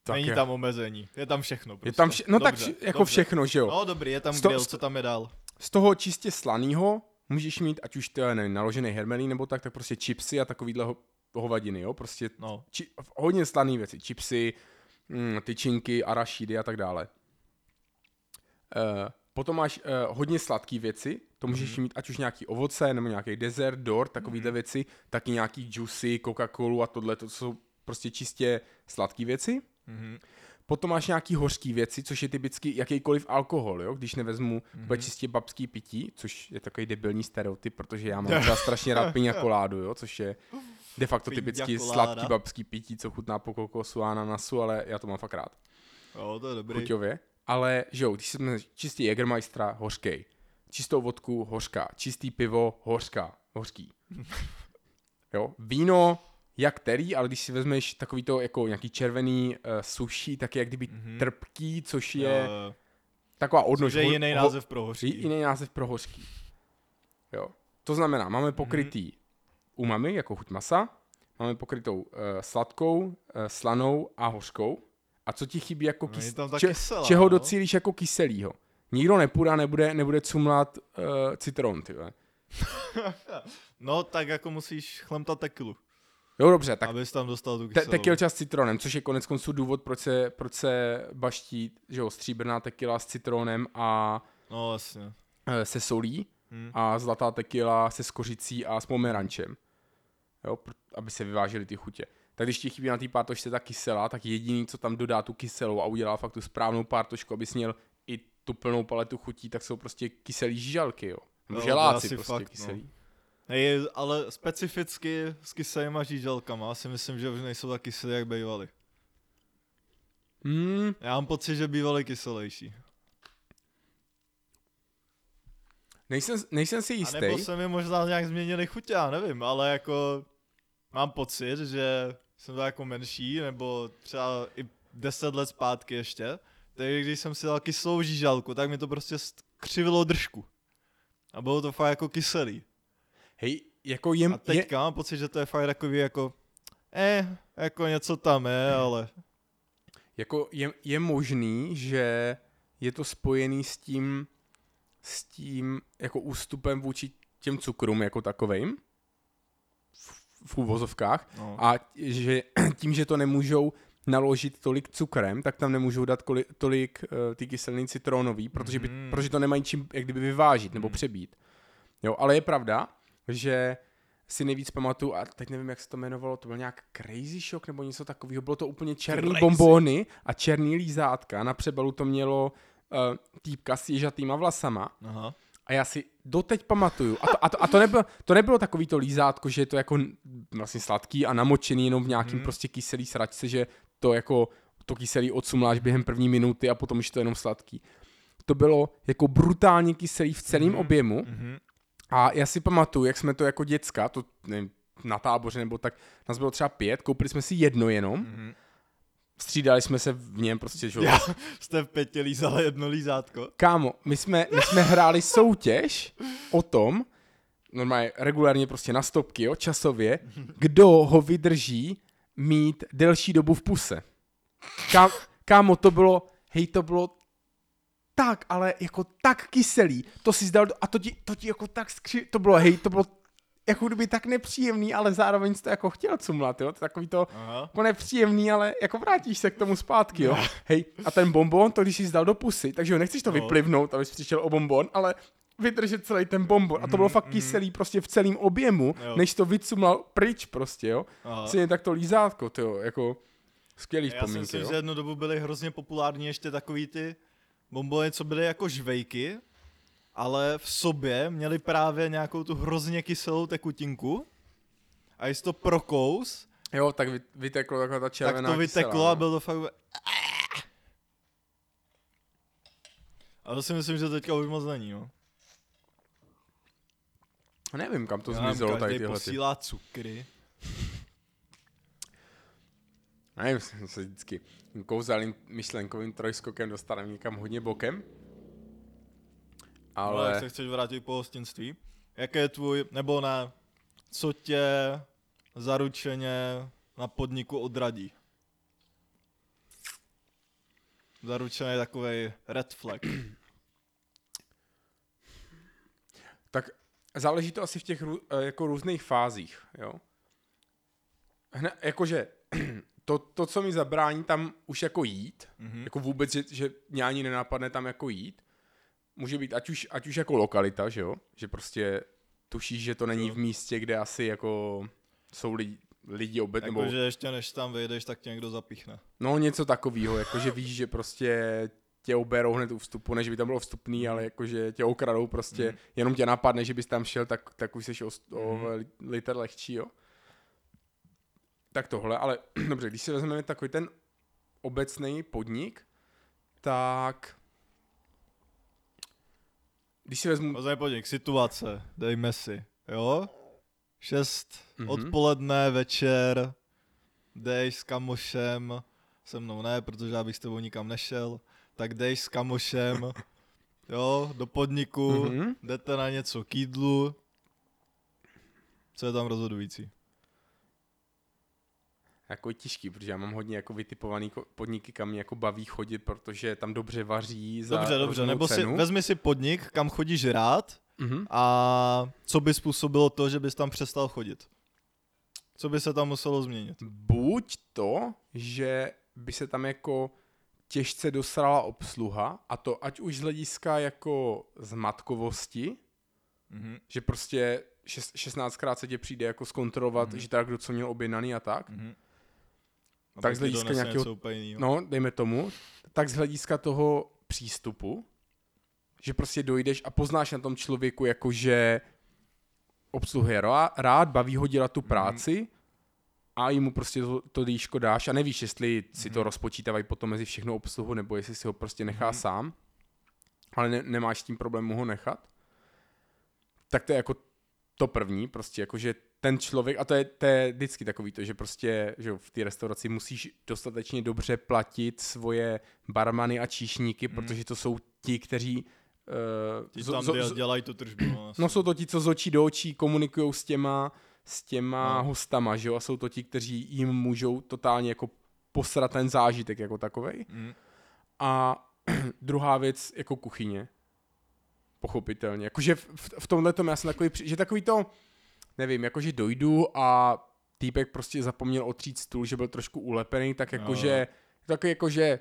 Speaker 1: tak
Speaker 2: Není
Speaker 1: je-
Speaker 2: tam omezení, je tam všechno prostě.
Speaker 1: Je tam vše, no tak
Speaker 2: Dobře,
Speaker 1: vše, jako
Speaker 2: dobře.
Speaker 1: všechno, že jo.
Speaker 2: No dobrý, je tam
Speaker 1: Sto-
Speaker 2: grill, co tam je dál?
Speaker 1: Z toho čistě slanýho můžeš mít, ať už to je nevím, naložený hermelí nebo tak, tak prostě chipsy a takovýhle ho, hovadiny, jo. Prostě
Speaker 2: No,
Speaker 1: či, hodně slaný věci. Chipsy, mm, tyčinky, arašídy a tak dále. Uh, potom máš uh, hodně sladké věci, to můžeš
Speaker 2: Mhm.
Speaker 1: mít ať už nějaký ovoce, nebo nějaký dezert, dort, takovýhle věci, taky nějaký juicy, Coca-Colu a tohle, to jsou prostě čistě sladké věci.
Speaker 2: mhm.
Speaker 1: Potom máš nějaký hořký věci, což je typicky jakýkoliv alkohol, jo? když nevezmu
Speaker 2: Mhm.
Speaker 1: mm-hmm. čistě babský pití, což je takový debilní stereotyp, protože já mám *laughs* třeba strašně rád piňa koládu, jo? což je de facto typicky
Speaker 2: colada.
Speaker 1: sladký babský pití, co chutná po kokosu a ananasu, ale já to mám fakt rád.
Speaker 2: Jo, to je dobrý.
Speaker 1: Chuťově. Ale, že jo, když jsme čistý Jägermeistera, hořkej. Čistou vodku, hořká. Čistý pivo, hořká. Hořký. *laughs* Jo, víno, jak který, ale když si vezmeš takový to jako nějaký červený uh, sushi, tak je jak kdyby
Speaker 2: Mhm.
Speaker 1: trpký, což je
Speaker 2: Jo,
Speaker 1: taková odnož.
Speaker 2: Což je jiný název pro hořký.
Speaker 1: Jiný název pro hořký. Jo. To znamená, máme pokrytý
Speaker 2: Mhm.
Speaker 1: Umami, jako chuť masa, máme pokrytou uh, sladkou, uh, slanou a hořkou. A co ti chybí jako
Speaker 2: No,
Speaker 1: kys... če-
Speaker 2: kyselá,
Speaker 1: čeho
Speaker 2: no.
Speaker 1: docílíš jako kyselýho? Nikdo nepůjde a nebude, nebude cumlat uh, citron, ty. *laughs*
Speaker 2: No, tak jako musíš chlemtat tekilu,
Speaker 1: Jo, dobře, tak
Speaker 2: abys tam dostal tu
Speaker 1: te- tekilča s citronem, což je konec konců důvod, proč se, proč se baští, že jo, stříbrná tekila s citronem a
Speaker 2: No, vlastně.
Speaker 1: se solí
Speaker 2: Hm.
Speaker 1: a zlatá tekila se skořicí a s pomerančem. Jo, aby se vyvážely ty chutě. Tak když ti chybí na té pártošce ta kyselá, tak jediný, co tam dodá tu kyselou a udělá fakt tu správnou pártošku, abys měl i tu plnou paletu chutí, tak jsou prostě kyselý žížalky, jo. Nebo
Speaker 2: Jo,
Speaker 1: želáci prostě
Speaker 2: fakt, no.
Speaker 1: kyselý.
Speaker 2: Hej, ale specificky s kyselýma žíželkama si myslím, že už nejsou tak kyselý, jak bývaly.
Speaker 1: Hmm,
Speaker 2: Já mám pocit, že bývaly kyselější.
Speaker 1: nejsem, nejsem si
Speaker 2: A
Speaker 1: jistý.
Speaker 2: nebo se mi možná nějak změnily chutě, já nevím, ale jako mám pocit, že jsem to jako menší, nebo třeba i 10 let zpátky ještě, takže když jsem si dal kyselou žížalku, tak mi to prostě křivilo držku. A bylo to fakt jako kyselý.
Speaker 1: Hej, jako je,
Speaker 2: A
Speaker 1: je,
Speaker 2: teďka mám pocit, že to je fakt takový jako, eh, jako něco tam je, ale
Speaker 1: Jako je, je možný, že je to spojený s tím, s tím jako ústupem vůči těm cukrům jako takovým v, úvozovkách
Speaker 2: no.
Speaker 1: a že *clears throat* tím, že to nemůžou naložit tolik cukrem, tak tam nemůžou dát koli, tolik uh, ty kyseliny citronový, protože, by,
Speaker 2: Mhm.
Speaker 1: protože to nemají čím jak kdyby vyvážit nebo
Speaker 2: Mhm.
Speaker 1: přebít. Jo, ale je pravda, že si nejvíc pamatuju, a teď nevím, jak se to jmenovalo, to byl nějak Crazy Shock nebo něco takového, bylo to úplně černý
Speaker 2: Crazy.
Speaker 1: bombóny a černý lízátka, na přebalu to mělo uh, týpka s ježatýma vlasama
Speaker 2: Aha.
Speaker 1: A já si doteď pamatuju, a to, a to, a to, nebylo, to nebylo takový to lízátko, že je to jako vlastně sladký a namočený jenom v nějakým
Speaker 2: Mhm.
Speaker 1: prostě kyselý sračce, že to jako to kyselý odsumláš během první minuty a potom už to je jenom sladký. To bylo jako brutálně kyselý v celém
Speaker 2: Mhm.
Speaker 1: objemu
Speaker 2: Mhm.
Speaker 1: a já si pamatuju, jak jsme to jako děcka, to nevím, na táboře nebo tak, nás bylo třeba pět, koupili jsme si jedno jenom,
Speaker 2: Mhm.
Speaker 1: Střídali jsme se v něm prostě, že jo.
Speaker 2: Já *laughs* jste v pěti lízali jedno lízátko.
Speaker 1: Kámo, my jsme, my jsme hráli soutěž o tom, normálně regulárně prostě na stopky, jo, časově, kdo ho vydrží mít delší dobu v puse. Ká, kámo, to bylo, hej, to bylo tak, ale jako tak kyselý, to si zdal, a to ti, to ti jako tak skři, to bylo, hej, to bylo jako kdyby tak nepříjemný, ale zároveň jsi to jako chtěl cumlat, jo, to je takový to,
Speaker 2: Aha.
Speaker 1: jako nepříjemný, ale jako vrátíš se k tomu zpátky, jo. Hej, a ten bonbon, to když jsi zdal do pusy, takže jo, nechceš to
Speaker 2: No.
Speaker 1: vyplivnout, abys přišel o bonbon, ale vydržet celý ten bonbon. A to bylo fakt kyselý prostě v celém objemu,
Speaker 2: Jo.
Speaker 1: než to vycumlal pryč prostě, jo. Stejně tak to lízátko, to jo, jako skvělý
Speaker 2: Já si
Speaker 1: vzpomínky,
Speaker 2: myslím,
Speaker 1: jo.
Speaker 2: že jednu dobu byly hrozně populární ještě takový ty bombony, co byly jako žvejky, ale v sobě měli právě nějakou tu hrozně kyselou tekutinku a jestli to prokous,
Speaker 1: Jo, tak vy- vyteklo taková ta
Speaker 2: tak
Speaker 1: červená
Speaker 2: to vyteklo
Speaker 1: kyselá,
Speaker 2: a
Speaker 1: no.
Speaker 2: bylo to fakt... A to si myslím, že teďka už moc není, no.
Speaker 1: Nevím, kam to
Speaker 2: Já
Speaker 1: zmizelo tady tyhle. Ty.
Speaker 2: posílá cukry.
Speaker 1: Nevím, jsem *laughs* se vždycky kouzelným myšlenkovým trojskokem dostaneme někam hodně bokem.
Speaker 2: Ale... jak
Speaker 1: Ale
Speaker 2: se chceš vrátit po hostinství? Jaký je tvůj, nebo ne, co tě zaručeně na podniku odradí? Zaručený takový red flag. *clears throat*
Speaker 1: tak záleží to asi v těch eh, jako různých fázích, jo. Hne, jakože *clears throat* to, to, co mi zabrání tam už jako jít,
Speaker 2: Mhm.
Speaker 1: jako vůbec, že, že mě ani nenapadne tam jako jít, může být ať už, ať už jako lokalita, že jo, že prostě tušíš, že to není v místě, kde asi jako jsou lidi, lidi obet, nebo
Speaker 2: Jakože ještě než tam vejdeš, tak tě někdo zapíchne.
Speaker 1: no něco takového, jakože víš, že prostě tě oberou hned u vstupu, než by tam bylo vstupný, ale jakože tě okradou prostě,
Speaker 2: Mhm.
Speaker 1: jenom tě napadne, že bys tam šel, tak, tak už jsi o, o
Speaker 2: Mhm.
Speaker 1: li- liter lehčí, jo. Tak tohle, ale *clears throat* dobře, když si vezmeme takový ten obecný podnik, tak když si vezmu,
Speaker 2: podnik, situace, dejme si, jo? Šest
Speaker 1: Mhm.
Speaker 2: odpoledne, večer, jdeš s kamošem, se mnou ne, protože já bych s tebou nikam nešel, tak jdeš s kamošem, *laughs* jo, do podniku,
Speaker 1: Mhm.
Speaker 2: jdete na něco k jídlu, co je tam rozhodující?
Speaker 1: Jako těžký, protože já mám hodně jako vytipovaný podniky, kam mě jako baví chodit, protože tam dobře vaří za
Speaker 2: Dobře, dobře, nebo si,
Speaker 1: cenu.
Speaker 2: vezmi si podnik, kam chodíš rád
Speaker 1: Mhm.
Speaker 2: a co by způsobilo to, že bys tam přestal chodit? Co by se tam muselo změnit?
Speaker 1: Buď to, že by se tam jako těžce dosrala obsluha, a to ať už z hlediska jako zmatkovosti,
Speaker 2: Mhm.
Speaker 1: že prostě šest, 16krát se tě přijde jako zkontrolovat,
Speaker 2: Mhm.
Speaker 1: že tak kdo co měl objednaný a tak.
Speaker 2: Mhm. A
Speaker 1: Tak z hlediska nějakého-. No, dejme tomu, tak z hlediska toho přístupu, že prostě dojdeš a poznáš na tom člověku, jako že obsluhuje rá- rád, baví ho dělat tu
Speaker 2: Mhm.
Speaker 1: práci a jim mu prostě to, to dýško dáš a nevíš, jestli si to
Speaker 2: Mhm.
Speaker 1: rozpočítávají potom mezi všechno obsluhu, nebo jestli si ho prostě nechá
Speaker 2: Mhm.
Speaker 1: sám, ale ne, nemáš s tím problém mu ho nechat, tak to je jako to první, prostě jako, že ten člověk, a to je, to je vždycky takový to, že prostě že v té restauraci musíš dostatečně dobře platit svoje barmany a číšníky,
Speaker 2: Mhm.
Speaker 1: protože to jsou ti, kteří uh,
Speaker 2: Ti tam děl- dělají tu tržbu. No,
Speaker 1: No jsou to ti, co z očí do očí komunikují s těma, s těma
Speaker 2: No.
Speaker 1: hostama, že jo, a jsou to ti, kteří jim můžou totálně jako posrat ten zážitek jako takovej.
Speaker 2: Mhm.
Speaker 1: A *clears throat* druhá věc jako kuchyně. Pochopitelně. Jakože v, v, v tomhle tom já jsem takový, že takový to, nevím, jakože dojdu a týpek prostě zapomněl otřít stůl, že byl trošku ulepený, tak
Speaker 2: Jo.
Speaker 1: jakože, takový jakože,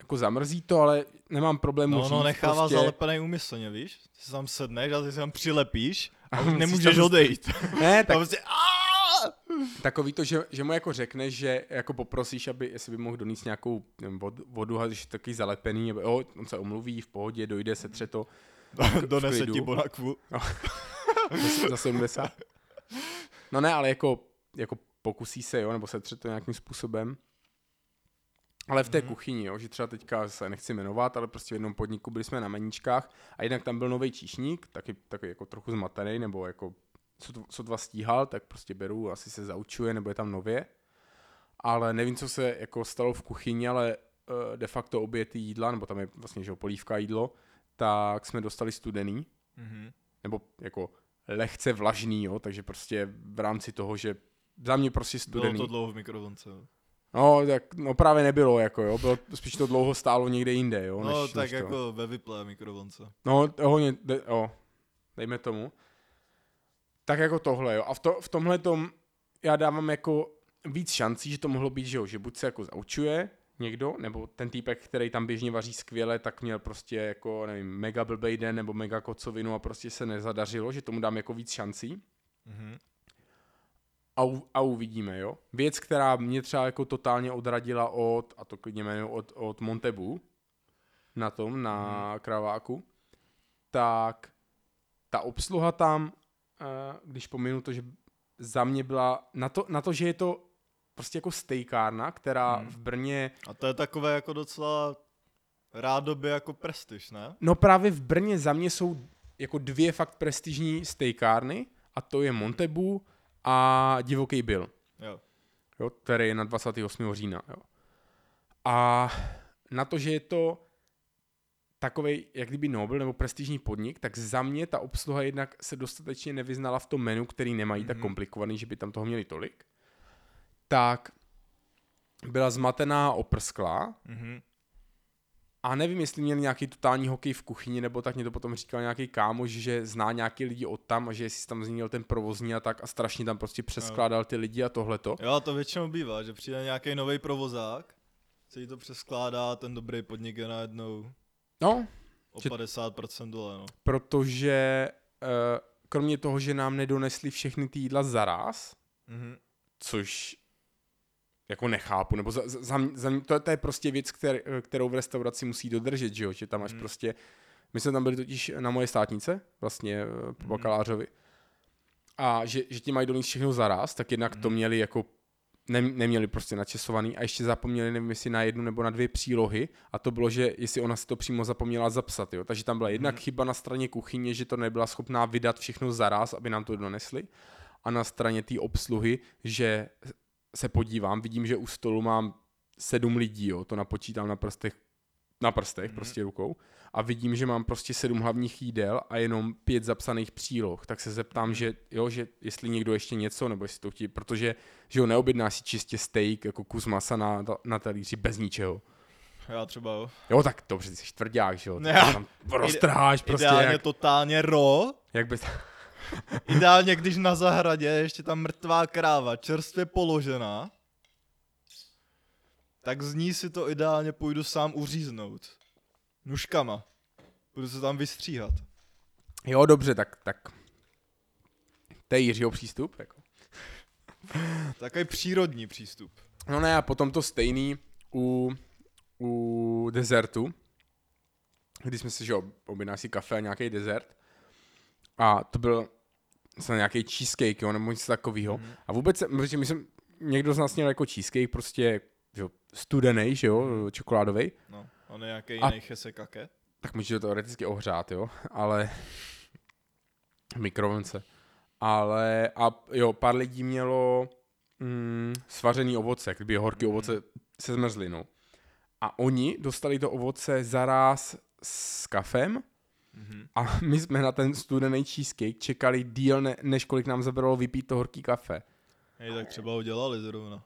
Speaker 1: jako zamrzí to, ale nemám problém
Speaker 2: No, no,
Speaker 1: říct
Speaker 2: nechává
Speaker 1: prostě,
Speaker 2: zalepený úmyslně, víš? Ty si tam sedneš a ty si tam přilepíš a
Speaker 1: A
Speaker 2: už nemůžeš
Speaker 1: tam-
Speaker 2: odejít. *laughs*
Speaker 1: Ne,
Speaker 2: Tak
Speaker 1: tak
Speaker 2: prostě!
Speaker 1: Takový to, že, že mu jako řekneš, že jako poprosíš, aby, jestli by mohl donést nějakou vod, vodu, a když je taky zalepený, nebo jo, on se omluví, v pohodě, dojde, setře to *laughs*
Speaker 2: Donese ti bonakvu.
Speaker 1: za, *laughs* za 70. No ne, ale jako, jako pokusí se, jo, nebo setře to nějakým způsobem. Ale v té
Speaker 2: Mhm.
Speaker 1: kuchyni, jo, že třeba teďka se nechci jmenovat, ale prostě v jednom podniku byli jsme na meníčkách a jednak tam byl nový číšník, taky, taky jako trochu zmatený, nebo jako co, dva stíhal, tak prostě beru, asi se zaučuje, nebo je tam nově. Ale nevím, co se jako stalo v kuchyni, ale uh, de facto obě ty jídla, nebo tam je vlastně, že polívka jídlo, tak jsme dostali studený,
Speaker 2: Mhm.
Speaker 1: nebo jako lehce vlažný, jo, takže prostě v rámci toho, že za mě prostě
Speaker 2: Bylo
Speaker 1: studený.
Speaker 2: to dlouho v mikrovlnce. jo.
Speaker 1: No, tak no právě nebylo, jako jo, bylo, spíš to dlouho stálo někde jinde, jo,
Speaker 2: No,
Speaker 1: než,
Speaker 2: tak
Speaker 1: než to.
Speaker 2: jako ve vyplé mikrovlnce.
Speaker 1: No, hodně, de, jo, dejme tomu. Tak jako tohle, jo. A v, to, v tomhle tom já dávám jako víc šancí, že to mohlo být, že jo, že buď se jako zaučuje někdo, nebo ten týpek, který tam běžně vaří skvěle, tak měl prostě jako, nevím, mega blbej den, nebo mega kocovinu a prostě se nezadařilo, že tomu dám jako víc šancí.
Speaker 2: Mhm.
Speaker 1: A, u, a uvidíme, jo. Věc, která mě třeba jako totálně odradila od, a to klidně jmenuji, od, od Montebu, na tom, na
Speaker 2: Mhm.
Speaker 1: kraváku, tak ta obsluha tam, eh, když pominu to, že za mě byla, na to, na to že je to prostě jako stejkárna, která
Speaker 2: Mhm.
Speaker 1: v Brně,
Speaker 2: A to je takové jako docela rádoby jako prestiž, ne?
Speaker 1: no právě v Brně za mě jsou jako dvě fakt prestižní stejkárny a to je Montebu a Divoký Bill.
Speaker 2: Jo.
Speaker 1: jo, který je na 28. října. Jo. A na to, že je to takový, jak kdyby Nobel nebo prestižní podnik, tak za mě ta obsluha jednak se dostatečně nevyznala v tom menu, který nemají mm-hmm. tak
Speaker 2: Mhm.
Speaker 1: komplikovaný, že by tam toho měli tolik. Tak byla zmatená, oprsklá
Speaker 2: Mhm.
Speaker 1: a nevím, jestli měl nějaký totální hokej v kuchyni, nebo tak mě to potom říkal nějaký kámoš, že zná nějaký lidi od tam a že si tam zmínil ten provozní a tak a strašně tam prostě přeskládal ty lidi a tohleto.
Speaker 2: Jo, a to většinou bývá, že přijde nějaký nový provozák, se jí to přeskládá, ten dobrý podnik je najednou
Speaker 1: No,
Speaker 2: o
Speaker 1: Že-
Speaker 2: 50% dole, no.
Speaker 1: protože eh, kromě toho, že nám nedonesli všechny ty jídla zaraz,
Speaker 2: Mhm.
Speaker 1: což jako nechápu, nebo za, za, za, to, to je prostě věc, kter, kterou v restauraci musí dodržet, že jo, že tam máš
Speaker 2: Mhm.
Speaker 1: prostě, my jsme tam byli totiž na moje státnice, vlastně eh, po
Speaker 2: Mhm.
Speaker 1: bakalářovi, a že, že ti mají donést všechno zaraz, tak jednak to
Speaker 2: Mhm.
Speaker 1: měli jako ne, neměli prostě načasovaný a ještě zapomněli, nevím jestli na jednu nebo na dvě přílohy a to bylo, že jestli ona si to přímo zapomněla zapsat, jo. Takže tam byla jednak
Speaker 2: Mhm.
Speaker 1: chyba na straně kuchyně, že to nebyla schopná vydat všechno zaraz, aby nám to donesli a na straně té obsluhy, že se podívám, vidím, že u stolu mám sedm lidí, jo, to napočítám na prstech, na prstech,
Speaker 2: Mhm.
Speaker 1: prostě rukou a vidím, že mám prostě sedm hlavních jídel a jenom pět zapsaných příloh, tak se zeptám,
Speaker 2: Mhm.
Speaker 1: že jo, že jestli někdo ještě něco, nebo jestli to chtějí, protože že jo, neobjedná si čistě steak, jako kus masa na, na talíři bez ničeho.
Speaker 2: Já třeba jo.
Speaker 1: Jo, tak dobře, ty jsi tvrdák, že jo,
Speaker 2: Ne.
Speaker 1: tam roztrháš prostě,
Speaker 2: Ideálně
Speaker 1: jak,
Speaker 2: totálně ro,
Speaker 1: jak bys, *laughs*
Speaker 2: ideálně když na zahradě je ještě tam mrtvá kráva, čerstvě položená, tak z ní si to ideálně půjdu sám uříznout. Nužkama. Budu se tam vystříhat.
Speaker 1: Jo, dobře, tak, tak. To je Jiřího přístup, jako. *laughs*
Speaker 2: Takový přírodní přístup.
Speaker 1: No ne, a potom to stejný u, u dezertu, kdy jsme si, že jo, objednali si kafe a nějaký dezert. A to byl snad nějaký cheesecake, jo, nebo něco takového.
Speaker 2: Mhm.
Speaker 1: A vůbec, protože my jsme, někdo z nás měl jako cheesecake, prostě, že jo, studený, že jo, čokoládový.
Speaker 2: No, on je nějaký jiný chesekake.
Speaker 1: tak může to teoreticky ohřát, jo, ale v *laughs* mikrovlnce. Ale a jo, pár lidí mělo mm, svařený ovoce, kdyby horký
Speaker 2: Mhm.
Speaker 1: ovoce se zmrzlinou. A oni dostali to ovoce zaráz s kafem
Speaker 2: Mhm.
Speaker 1: a my jsme na ten studený cheesecake čekali díl, ne, než kolik nám zabralo vypít to horký kafe.
Speaker 2: Hej, tak třeba ho dělali zrovna.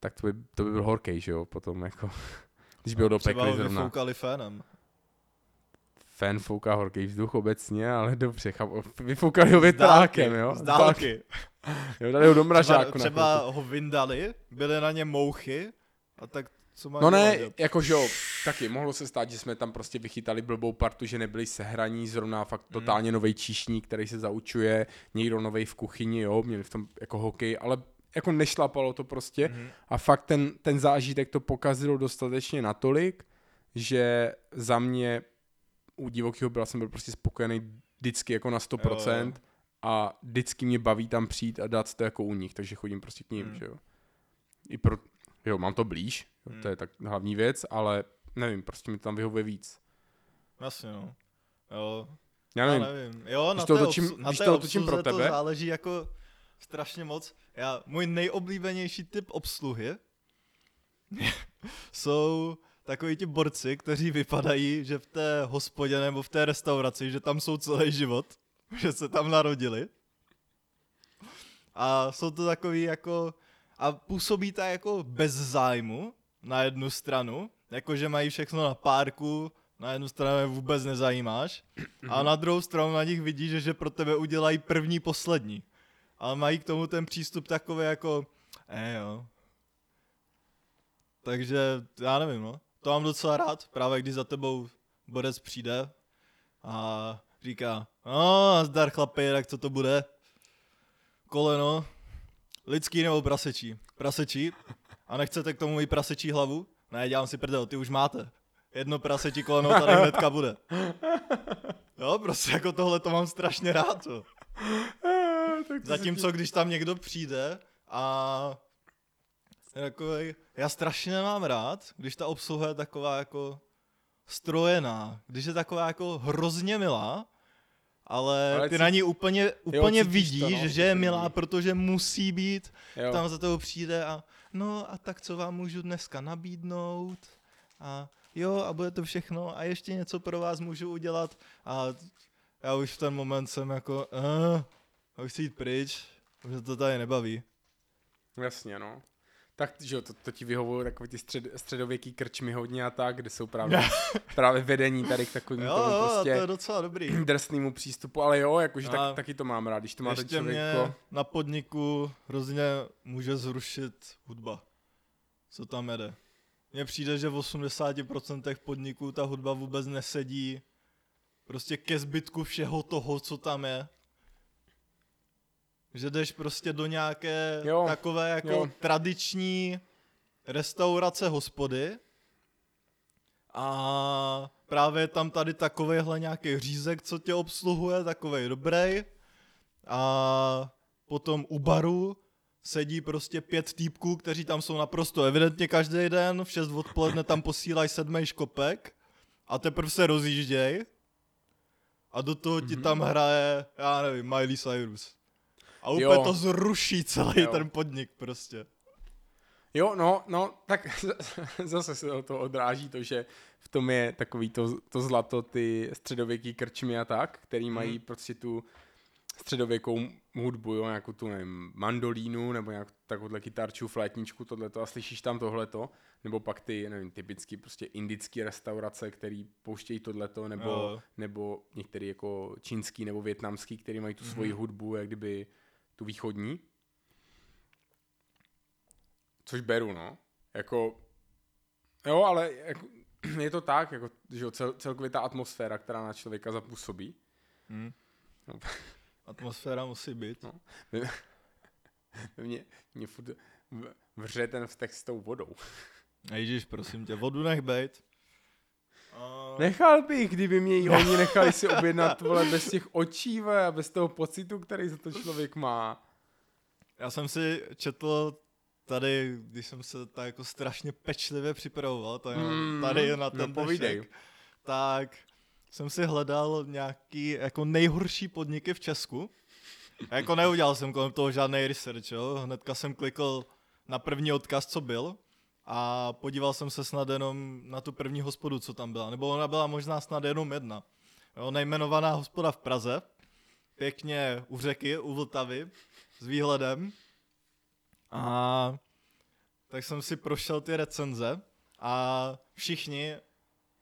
Speaker 1: Tak to by, to by byl horký, že jo, potom jako, *laughs* když by ho
Speaker 2: Třeba
Speaker 1: dopekli
Speaker 2: ho
Speaker 1: zrovna.
Speaker 2: vyfoukali fénem.
Speaker 1: Fan fouká horký vzduch obecně, ale dobře, chápu. Vyfoukali ho větrákem, jo?
Speaker 2: Z dálky.
Speaker 1: Jo, dali ho do
Speaker 2: Třeba,
Speaker 1: mražáku.
Speaker 2: třeba
Speaker 1: chvilku.
Speaker 2: ho vyndali, byly na ně mouchy, a tak co má
Speaker 1: No ne,
Speaker 2: dělat?
Speaker 1: jako že jo, taky mohlo se stát, že jsme tam prostě vychytali blbou partu, že nebyli sehraní, zrovna fakt totálně nový číšník, který se zaučuje, někdo nový v kuchyni, jo, měli v tom jako hokej, ale jako nešlapalo to prostě
Speaker 2: Mhm.
Speaker 1: a fakt ten, ten zážitek to pokazilo dostatečně natolik, že za mě u divokého byla jsem byl prostě spokojený vždycky jako na 100%
Speaker 2: Jo, jo.
Speaker 1: a vždycky mě baví tam přijít a dát to jako u nich, takže chodím prostě k ním,
Speaker 2: Hmm.
Speaker 1: že jo. I pro, jo, mám to blíž,
Speaker 2: Hmm.
Speaker 1: to je tak hlavní věc, ale nevím, prostě mi to tam vyhovuje víc.
Speaker 2: Jasně, no. Jo,
Speaker 1: Já
Speaker 2: já
Speaker 1: nevím,
Speaker 2: nevím. Jo, na
Speaker 1: to
Speaker 2: té,
Speaker 1: otočím-
Speaker 2: obsu- na
Speaker 1: když to otočím pro tebe-
Speaker 2: to záleží jako strašně moc. Já, můj nejoblíbenější typ obsluhy *laughs* jsou takoví ti borci, kteří vypadají, že v té hospodě nebo v té restauraci, že tam jsou celý život, *laughs* že se tam narodili. A jsou to takový jako, a působí to jako bez zájmu na jednu stranu, jako že mají všechno na párku, na jednu stranu je vůbec nezajímáš, a na druhou stranu na nich vidíš, že, že pro tebe udělají první, poslední. Ale mají k tomu ten přístup takový jako, eh jo. Takže já nevím, no. To mám docela rád, právě když za tebou borec přijde a říká, no, zdar chlapi, tak co to bude? Koleno, lidský nebo prasečí? Prasečí. A nechcete k tomu i prasečí hlavu? Ne, dělám si prdel, ty už máte. Jedno prasečí koleno tady hnedka bude. Jo, prostě jako tohle to mám strašně rád. To. Zatímco když tam někdo přijde a takový, já strašně nemám rád, když ta obsluha je taková jako strojená, když je taková jako hrozně milá, ale,
Speaker 1: Ale
Speaker 2: ty na ní úplně, úplně
Speaker 1: cítíš
Speaker 2: vidíš,
Speaker 1: to, no,
Speaker 2: že je milá, protože musí být,
Speaker 1: jo.
Speaker 2: tam za tebou přijde a no a tak co vám můžu dneska nabídnout a jo a bude to všechno a ještě něco pro vás můžu udělat a já už v ten moment jsem jako uh, už chci jít pryč, už to tady nebaví.
Speaker 1: Jasně, no. Tak, že jo, to, to ti vyhovují takový ty střed, středověký krčmy hodně a tak, kde jsou právě, *laughs* právě vedení tady k takovým
Speaker 2: Jo,
Speaker 1: tomu
Speaker 2: jo, a to
Speaker 1: prostě
Speaker 2: je docela dobrý. *clears throat*
Speaker 1: drsnému přístupu, ale jo, jakože tak, taky to mám rád, když to má ten člověk
Speaker 2: mě
Speaker 1: jako...
Speaker 2: na podniku hrozně může zrušit hudba. Co tam jede. Mně přijde, že v 80% podniků ta hudba vůbec nesedí prostě ke zbytku všeho toho, co tam je. Že jdeš prostě do nějaké
Speaker 1: Jo,
Speaker 2: takové jako
Speaker 1: jo.
Speaker 2: tradiční restaurace, hospody a právě je tam tady takovejhle nějaký řízek, co tě obsluhuje, takovej dobrý. A potom u baru sedí prostě pět týpků, kteří tam jsou naprosto evidentně každý den, v 6 odpoledne tam posílají sedmý škopek a teprve se rozjížděj a do toho ti tam hraje, já nevím, Miley Cyrus. A úplně
Speaker 1: Jo.
Speaker 2: to zruší celý
Speaker 1: Jo.
Speaker 2: ten podnik prostě.
Speaker 1: Jo, no, no, tak *laughs* zase se to odráží to, že v tom je takový to, to zlato, ty středověký krčmy a tak, který mají
Speaker 2: Mhm.
Speaker 1: prostě tu středověkou hudbu, jo, nějakou tu, nevím, mandolínu, nebo nějak takovouhle kytarču, flétničku, tohleto a slyšíš tam tohleto, nebo pak ty, nevím, typicky prostě indický restaurace, který pouštějí tohleto, nebo,
Speaker 2: Jo.
Speaker 1: nebo některý jako čínský nebo větnamský, který mají tu svoji
Speaker 2: Mhm.
Speaker 1: hudbu, jak kdyby tu východní. Což beru, no. Jako, jo, ale jako, *clears throat* je to tak, jako, že cel, celkově ta atmosféra, která na člověka zapůsobí.
Speaker 2: Hm.
Speaker 1: No. *laughs*
Speaker 2: Atmosféra musí být.
Speaker 1: No. Mě, *laughs* mě furt vře ten vztek s tou vodou.
Speaker 2: Ježíš, prosím tě, vodu nech bejt.
Speaker 1: Nechal bych, kdyby mě ji oni nechali si objednat, vole, bez těch očí, vole, a bez toho pocitu, který za to člověk má.
Speaker 2: Já jsem si četl tady, když jsem se tak jako strašně pečlivě připravoval, tady,
Speaker 1: Mm,
Speaker 2: tady na ten
Speaker 1: no povídej.
Speaker 2: dnešek, tak jsem si hledal nějaký jako nejhorší podniky v Česku. A jako neudělal jsem kolem toho žádný research, jo. Hnedka jsem klikl na první odkaz, co byl a podíval jsem se snad jenom na tu první hospodu, co tam byla. Nebo ona byla možná snad jenom jedna. Jo, nejmenovaná hospoda v Praze, pěkně u řeky, u Vltavy, s výhledem. A tak jsem si prošel ty recenze a všichni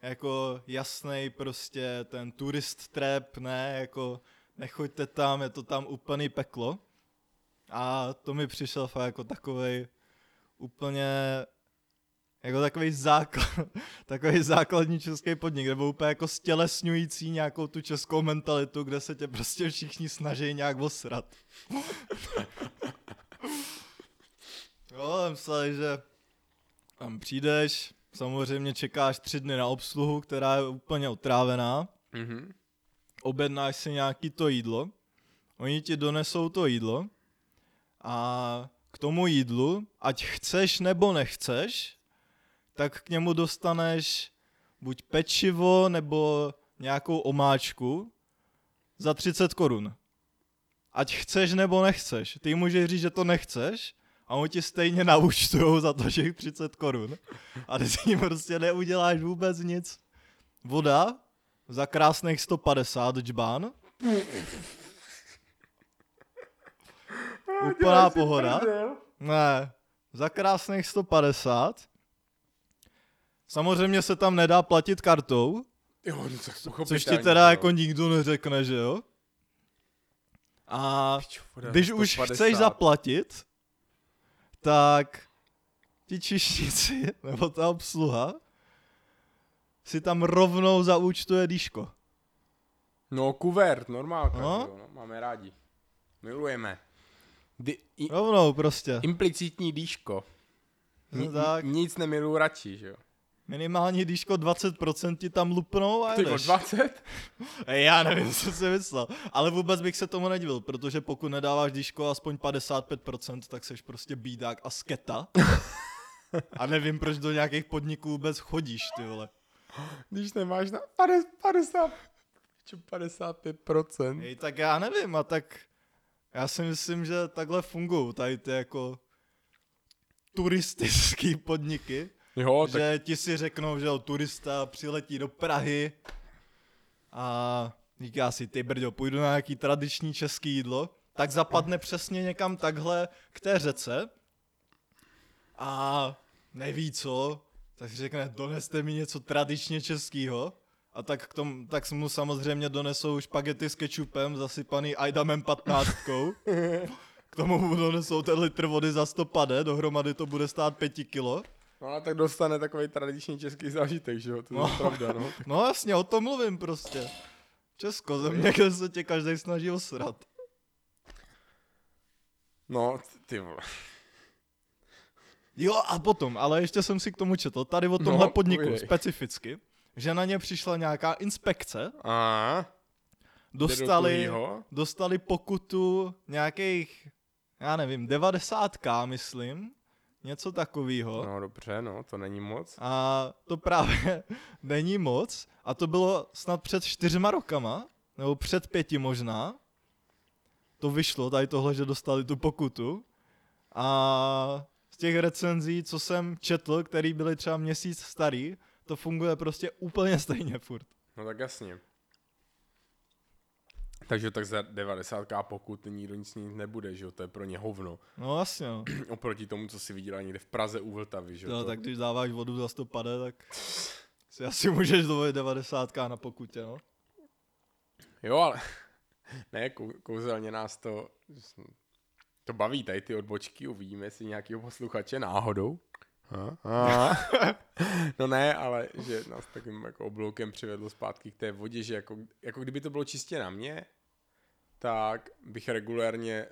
Speaker 2: jako jasný prostě ten turist trap, ne, jako nechoďte tam, je to tam úplný peklo. A to mi přišel fakt jako takovej úplně jako takový základ, *laughs* takový základní český podnik, nebo úplně jako stělesňující nějakou tu českou mentalitu, kde se tě prostě všichni snaží nějak osrat. *laughs* jo, mysleli, že tam přijdeš, samozřejmě čekáš tři dny na obsluhu, která je úplně otrávená,
Speaker 1: Mhm.
Speaker 2: objednáš si nějaký to jídlo, oni ti donesou to jídlo a k tomu jídlu, ať chceš nebo nechceš, tak k němu dostaneš buď pečivo nebo nějakou omáčku za 30 korun. Ať chceš nebo nechceš. Ty můžeš říct, že to nechceš a oni ti stejně naučtujou za to, že jich 30 korun. A ty si prostě neuděláš vůbec nic. Voda za krásných 150 džbán. *laughs* Úplná pohoda. Ne, za krásných 150. Samozřejmě se tam nedá platit kartou,
Speaker 1: Jo, no tak
Speaker 2: což ti teda
Speaker 1: no.
Speaker 2: jako nikdo neřekne, že jo? A když už
Speaker 1: 150.
Speaker 2: chceš zaplatit, tak ti čišníci, *laughs* nebo ta obsluha, si tam rovnou zaúčtuje dýško.
Speaker 1: No, kuvert, normálka,
Speaker 2: No.
Speaker 1: no? no, máme rádi. Milujeme. Di- i-
Speaker 2: Rovnou prostě.
Speaker 1: implicitní dýško.
Speaker 2: No tak.
Speaker 1: Nic nemiluju radši, že jo?
Speaker 2: Minimální dýško 20% ti tam lupnou a
Speaker 1: Ty
Speaker 2: jedeš.
Speaker 1: 20? *laughs*
Speaker 2: Ej, Já nevím, co si myslel. Ale vůbec bych se tomu nedivil, protože pokud nedáváš dýško aspoň 55%, tak seš prostě bídák a sketa. *laughs* A nevím, proč do nějakých podniků vůbec chodíš, ty vole.
Speaker 1: Když nemáš na 50, 50 pičo, 55%.
Speaker 2: Ej, tak já nevím, a tak já si myslím, že takhle fungují tady ty jako turistický podniky,
Speaker 1: Jo, tak
Speaker 2: že ti si řeknou, že turista přiletí do Prahy a říká si, ty brďo, půjdu na nějaký tradiční český jídlo, tak zapadne přesně někam takhle k té řece a neví co, tak si řekne, doneste mi něco tradičně českýho a tak, k tomu, tak mu samozřejmě donesou špagety s kečupem zasypaný Aidamem 15. *laughs* K tomu mu donesou ten litr vody za 100 pade, dohromady to bude stát 5 kilo.
Speaker 1: No a tak dostane takový tradiční český zážitek, že jo? To je
Speaker 2: No.
Speaker 1: pravda, no. *laughs*
Speaker 2: No jasně, o tom mluvím prostě. Česko, země, kde se tě každý snaží osrat.
Speaker 1: No, ty vole.
Speaker 2: Jo a potom, ale ještě jsem si k tomu četl, tady o tomhle
Speaker 1: No,
Speaker 2: podniku
Speaker 1: povídej.
Speaker 2: specificky, že na ně přišla nějaká inspekce,
Speaker 1: A
Speaker 2: dostali, dostali pokutu nějakých, já nevím, 90k, myslím, něco takového.
Speaker 1: No dobře, no, to není moc.
Speaker 2: A to právě *laughs* není moc. A to bylo snad před čtyřma rokama, nebo před pěti možná. To vyšlo, tady tohle, že dostali tu pokutu. A z těch recenzí, co jsem četl, který byly třeba měsíc starý, to funguje prostě úplně stejně furt.
Speaker 1: No tak jasně. Takže tak za 90k pokud nikdo nic mít nebude, že jo, to je pro ně hovno.
Speaker 2: No jasně, no. *clears throat*
Speaker 1: Oproti tomu, co si viděla někde v Praze u Vltavy, že jo. To-
Speaker 2: tak když dáváš vodu za 100 pade, tak si asi můžeš dovolit 90k na pokutě, no.
Speaker 1: Jo, ale *laughs* ne, kou, kouzelně nás to, to baví tady ty odbočky, uvidíme, jestli nějakého posluchače náhodou. A, a. *laughs* no ne, ale že nás takovým jako obloukem přivedlo zpátky k té vodě, že jako, jako kdyby to bylo čistě na mě, tak bych regulérně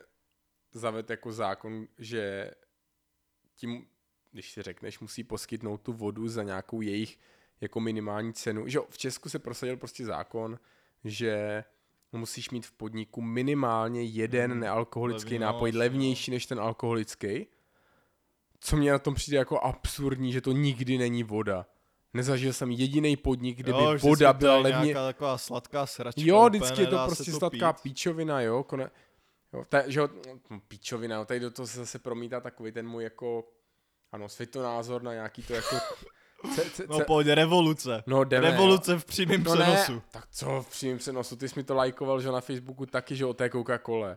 Speaker 1: zavedl jako zákon, že tím, když si řekneš, musí poskytnout tu vodu za nějakou jejich jako minimální cenu. Že v Česku se prosadil prostě zákon, že musíš mít v podniku minimálně jeden
Speaker 2: Hmm,
Speaker 1: nealkoholický
Speaker 2: levný, no,
Speaker 1: nápoj levnější než ten alkoholický. Co mě na tom přijde jako absurdní, že to nikdy není voda. Nezažil jsem jediný podnik, kde by
Speaker 2: Jo,
Speaker 1: voda
Speaker 2: to
Speaker 1: byla levně...
Speaker 2: Nějaká taková sladká sračka.
Speaker 1: Jo, vždycky je to prostě sladká
Speaker 2: pít.
Speaker 1: píčovina, jo, kone... jo ta, že no, píčovina, jo, tady do toho se zase promítá takový ten můj jako, ano, světonázor na nějaký to jako, *laughs* ce, ce,
Speaker 2: No
Speaker 1: ce,
Speaker 2: pojď, revoluce.
Speaker 1: no jdeme,
Speaker 2: revoluce v přímém
Speaker 1: no
Speaker 2: přenosu.
Speaker 1: ne, tak co v přímém přenosu, ty jsi mi to lajkoval, že na Facebooku taky, že o té Coca-Cole,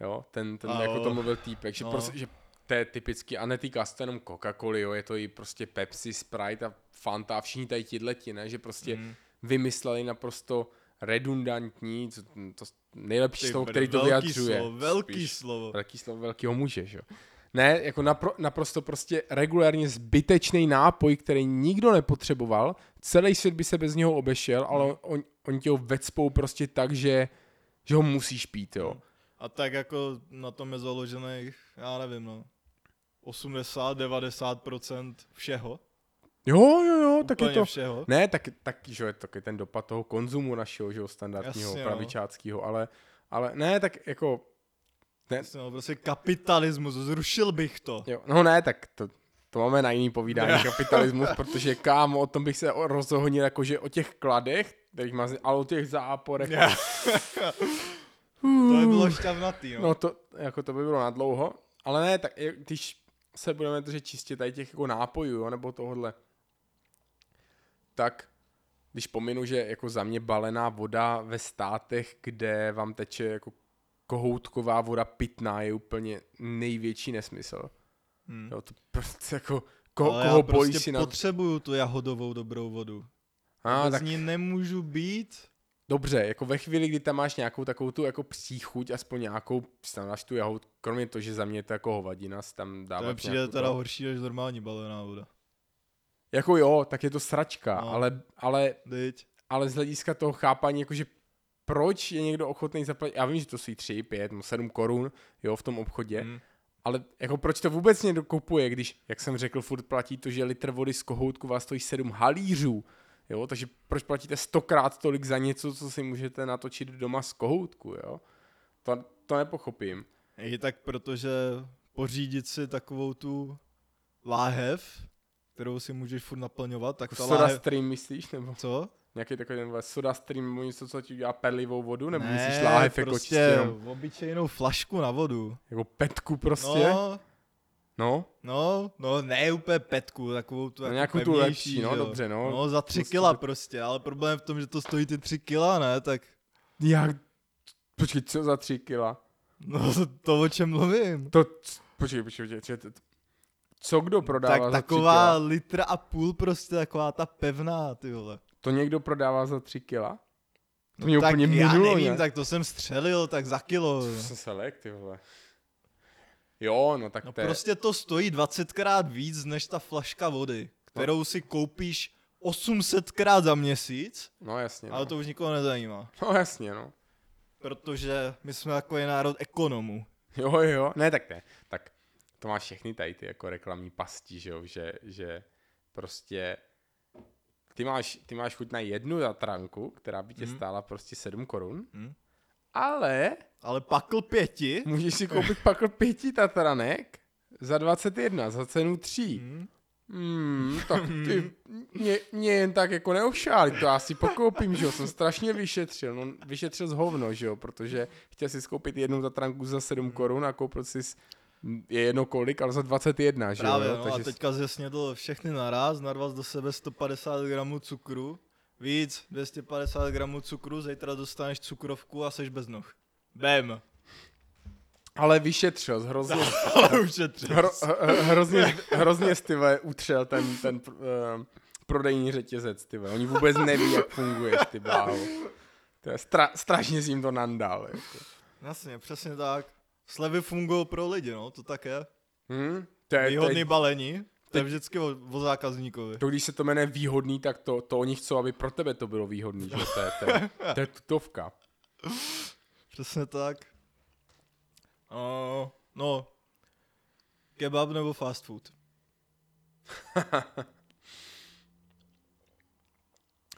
Speaker 1: jo, ten, ten jako to mluvil týpek, že,
Speaker 2: No.
Speaker 1: prostě, že to je typicky, a netýká se to jenom Coca-Coly, jo, je to i prostě Pepsi, Sprite a Fanta a všichni tady tihleti, ne, že prostě
Speaker 2: Mm.
Speaker 1: vymysleli naprosto redundantní, co- to nejlepší
Speaker 2: Ty
Speaker 1: slovo, který to
Speaker 2: velký
Speaker 1: vyjadřuje.
Speaker 2: Slovo, velký
Speaker 1: Spíš.
Speaker 2: slovo.
Speaker 1: Velký slovo velkýho muže, že jo. Ne, jako napro, naprosto prostě regulárně zbytečný nápoj, který nikdo nepotřeboval, celý svět by se bez něho obešel, ale
Speaker 2: Hmm.
Speaker 1: on, oni tě ho vecpou prostě tak, že, že ho musíš pít, jo.
Speaker 2: A tak jako na tom je založených, já nevím, no, 80-90% všeho.
Speaker 1: Jo, jo, jo, tak je
Speaker 2: Úplně
Speaker 1: to...
Speaker 2: všeho.
Speaker 1: Ne, tak, tak že je to taky ten dopad toho konzumu našeho, že jo, standardního,
Speaker 2: Jasně, no.
Speaker 1: pravičáckého, ale, ale ne, tak jako... Ne,
Speaker 2: Jasně, no, prostě kapitalismus, zrušil bych to.
Speaker 1: Jo, no ne, tak to, to máme na jiný povídání *laughs* kapitalismus, protože kámo, o tom bych se rozohnil, jakože o těch kladech, kterých má, ale o těch záporech. *laughs*
Speaker 2: To by bylo šťavnatý, no.
Speaker 1: No to, jako to by bylo na dlouho, ale ne, tak když se budeme držet čistě tady těch jako nápojů, jo, nebo tohodle, tak když pominu, že jako za mě balená voda ve státech, kde vám teče jako kohoutková voda pitná, je úplně největší nesmysl.
Speaker 2: Hmm.
Speaker 1: Jo, to prostě jako, ko,
Speaker 2: Ale
Speaker 1: koho
Speaker 2: já
Speaker 1: bojí
Speaker 2: prostě
Speaker 1: si na...
Speaker 2: potřebuju tu jahodovou dobrou vodu.
Speaker 1: A,
Speaker 2: Bez
Speaker 1: tak
Speaker 2: ní nemůžu být.
Speaker 1: Dobře, jako ve chvíli, kdy tam máš nějakou takovou tu jako psí chuť, aspoň nějakou, tam dáš tu jahod, kromě toho, že za mě je to jako hovadina, tam
Speaker 2: To
Speaker 1: dávat
Speaker 2: mi přijde teda
Speaker 1: to-
Speaker 2: horší než normální balená voda.
Speaker 1: Jako jo, tak je to sračka,
Speaker 2: No.
Speaker 1: ale, ale,
Speaker 2: Teď.
Speaker 1: ale z hlediska toho chápání, jakože proč je někdo ochotný zaplatit, já vím, že to stojí 3, 5, 7 korun, jo, v tom obchodě,
Speaker 2: Hmm.
Speaker 1: ale jako proč to vůbec někdo kupuje, když, jak jsem řekl, furt platí to, že litr vody z kohoutku vás stojí 7 halířů, jo, takže proč platíte stokrát tolik za něco, co si můžete natočit doma z kohoutku, jo, to, to nepochopím.
Speaker 2: I tak protože pořídit si takovou tu láhev, kterou si můžeš furt naplňovat, tak ta
Speaker 1: Soda
Speaker 2: láhev...
Speaker 1: stream myslíš, nebo
Speaker 2: Co?
Speaker 1: nějaký takový ten soda stream, nebo něco, co ti udělá perlivou vodu, nebo
Speaker 2: ne,
Speaker 1: myslíš láhev jako
Speaker 2: prostě
Speaker 1: čistě jenom,
Speaker 2: obyčejnou flašku na vodu.
Speaker 1: jako petku prostě, no,
Speaker 2: No,
Speaker 1: no.
Speaker 2: no, no, ne úplně petku, takovou tu
Speaker 1: No
Speaker 2: jako
Speaker 1: nějakou tu
Speaker 2: pevnější,
Speaker 1: lepší, no,
Speaker 2: jo.
Speaker 1: dobře, no.
Speaker 2: No, za tři
Speaker 1: Prostě
Speaker 2: kila
Speaker 1: to-
Speaker 2: prostě, ale problém je v tom, že to stojí ty tři kila, ne, tak...
Speaker 1: jak, počkej, co za tři kila?
Speaker 2: No, to o čem mluvím.
Speaker 1: To, počkej, počkej, počkej, počkej, to- co kdo prodává
Speaker 2: Tak
Speaker 1: za tři
Speaker 2: taková
Speaker 1: kila?
Speaker 2: litra a půl prostě, taková ta pevná, ty vole.
Speaker 1: To někdo prodává za tři kila? To mě
Speaker 2: tak
Speaker 1: úplně
Speaker 2: já
Speaker 1: minulo,
Speaker 2: nevím,
Speaker 1: ne?
Speaker 2: tak to jsem střelil, tak za kilo.
Speaker 1: To jsem se lek, ty vole. Jo, no tak
Speaker 2: No
Speaker 1: to je,
Speaker 2: prostě to stojí 20krát víc než ta flaška vody, kterou si koupíš 800krát za měsíc,
Speaker 1: no jasně, no.
Speaker 2: ale to už nikoho nezajímá.
Speaker 1: No jasně, no.
Speaker 2: Protože my jsme takový národ ekonomů.
Speaker 1: Jo, jo, ne, tak ne, tak to máš všechny tady ty jako reklamní pasti, že jo, že, že prostě ty máš, ty máš chuť na jednu zatranku, která by tě
Speaker 2: Mhm.
Speaker 1: stála prostě 7 korun,
Speaker 2: Hm?
Speaker 1: Ale
Speaker 2: Ale pakl pěti,
Speaker 1: můžeš si koupit pak pěti tatranek za 21, za cenu 3.
Speaker 2: hm?
Speaker 1: Hmm, tak ty mě, mě jen tak jako neošáli, to já si pokoupím, že jo, jsem strašně vyšetřil, no vyšetřil z hovno, že jo, protože chtěl si skoupit jednu zatranku za 7
Speaker 2: Hmm.
Speaker 1: korun a koupil si je jedno kolik, ale za 21, že
Speaker 2: Právě,
Speaker 1: jo,
Speaker 2: no,
Speaker 1: takže
Speaker 2: a teďka zesnědl všechny naraz, narval do sebe 150 gramů cukru, víc, 250 gramů cukru, zítra dostaneš cukrovku a seš bez noh. Bam.
Speaker 1: ale vyšetřil, hrozně, *laughs*
Speaker 2: Ale třes.
Speaker 1: hro, hrozně, hrozně styve utřel ten, ten uh, prodejní řetězec, ty. Oni vůbec neví, jak funguješ, ty bláho. To je stra, strašně si jim to nandal, jako.
Speaker 2: Jasně, přesně tak. Slevy fungují pro lidi, no, to tak je.
Speaker 1: Hm? To je,
Speaker 2: Výhodný balení. To je vždycky o, o zákazníkovi.
Speaker 1: To, když se to jmenuje výhodný, tak to, to oni chcou, aby pro tebe to bylo výhodný, že to je, to je, to je tutovka.
Speaker 2: Přesně tak. Uh, no, kebab nebo fast food? *laughs*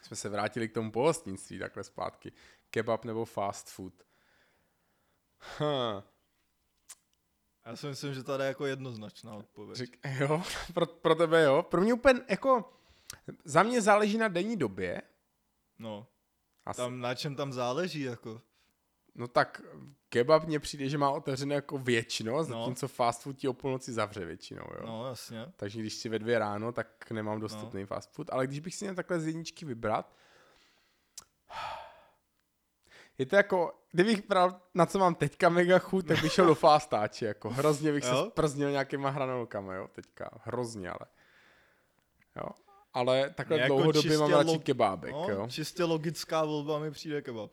Speaker 1: Jsme se vrátili k tomu pohostnictví takhle zpátky. Kebab nebo fast food? Huh.
Speaker 2: Já si myslím, že tady je jako jednoznačná odpověď.
Speaker 1: Řík, jo, *laughs* pro, pro tebe jo. Pro mě úplně jako, za mě záleží na denní době.
Speaker 2: No,
Speaker 1: Asi.
Speaker 2: tam, na čem tam záleží, jako.
Speaker 1: No tak kebab mně přijde, že má otevřené jako většinou, zatímco fast food ti o půlnoci zavře většinou, jo.
Speaker 2: No, jasně.
Speaker 1: Takže když si ve dvě ráno, tak nemám dostupný no. fast food. Ale když bych si měl takhle z jedničky vybrat, je to jako, kdybych bral, na co mám teďka mega chuť, tak bych šel do fastáče, jako hrozně bych
Speaker 2: Jo?
Speaker 1: se sprznil nějakýma hranolkama, jo, teďka, hrozně, ale. Jo. Ale takhle
Speaker 2: Jako
Speaker 1: dlouhodobě mám radši
Speaker 2: log-
Speaker 1: kebábek,
Speaker 2: No,
Speaker 1: jo.
Speaker 2: čistě logická volba mi přijde kebab.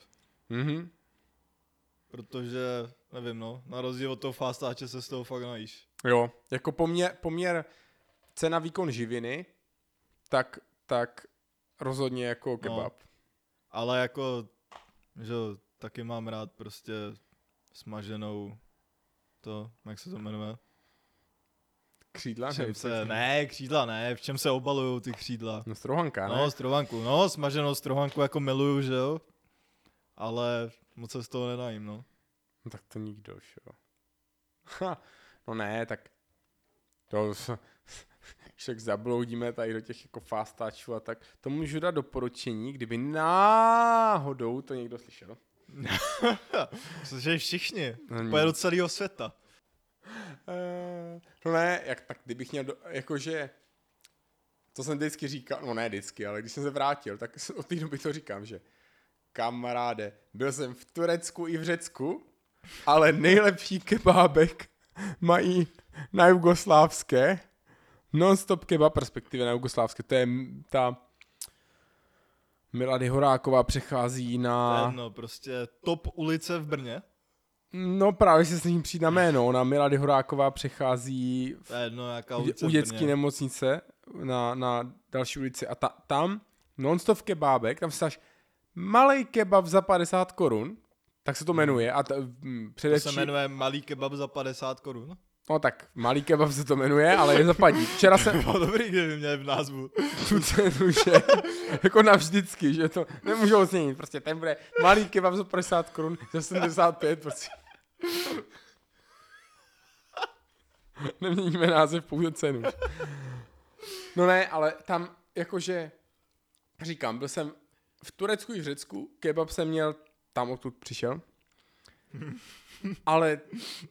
Speaker 1: Mhm.
Speaker 2: Protože, nevím no, na rozdíl od toho fastáče se z toho fakt najíš.
Speaker 1: Jo, jako poměr, poměr cena výkon živiny, tak, tak rozhodně jako kebab.
Speaker 2: Ale jako, že jo, taky mám rád prostě smaženou to, jak se to jmenuje?
Speaker 1: Křídla?
Speaker 2: Čem se, ne, křídla ne, v čem se obalují ty křídla?
Speaker 1: No strohanka, ne?
Speaker 2: No, strohanku, no, smaženou strohanku jako miluju, že jo? Ale moc se z toho nenajím, no.
Speaker 1: No tak to nikdo, že jo. Ha, no ne, tak to s- však zabloudíme tady do těch jako fastáčů a tak. To můžu dát doporučení, kdyby náhodou to někdo slyšel. *laughs*
Speaker 2: Cože všichni,
Speaker 1: No,
Speaker 2: do celého světa.
Speaker 1: Eh, no ne, jak, tak kdybych měl, do, jakože, to jsem vždycky říkal, no ne vždycky, ale když jsem se vrátil, tak *laughs* od té doby to říkám, že kamaráde, byl jsem v Turecku i v Řecku, ale nejlepší kebábek mají na jugoslávské, non-stop kebab, respektive na jugoslávské, to je ta Milady Horáková přechází
Speaker 2: To
Speaker 1: na...
Speaker 2: jedno, prostě top ulice v Brně.
Speaker 1: No právě se s ním přijít na jméno, ona Milady Horáková přechází v
Speaker 2: To je jedno, jaká ulice
Speaker 1: u dětské nemocnice na, na další ulici a ta, tam non-stop kebábek, tam vstáš malý kebab za 50 korun, tak se to jmenuje a t, m,
Speaker 2: Hmm. To
Speaker 1: především,
Speaker 2: se jmenuje malý kebab za 50 korun.
Speaker 1: No tak malý kebab se to jmenuje, ale je zapadní. Včera *laughs* jsem
Speaker 2: Bylo dobrý, kdyby měli v názvu.
Speaker 1: tu cenu, že *laughs* jako navždycky, že to nemůžou změnit, prostě ten bude malý kebab za 50 korun, za 75, prostě. *laughs* Neměníme název, pouze cenu. No ne, ale tam jakože, říkám, byl jsem v Turecku i v Řecku, kebab jsem měl tam, odkud přišel. Ale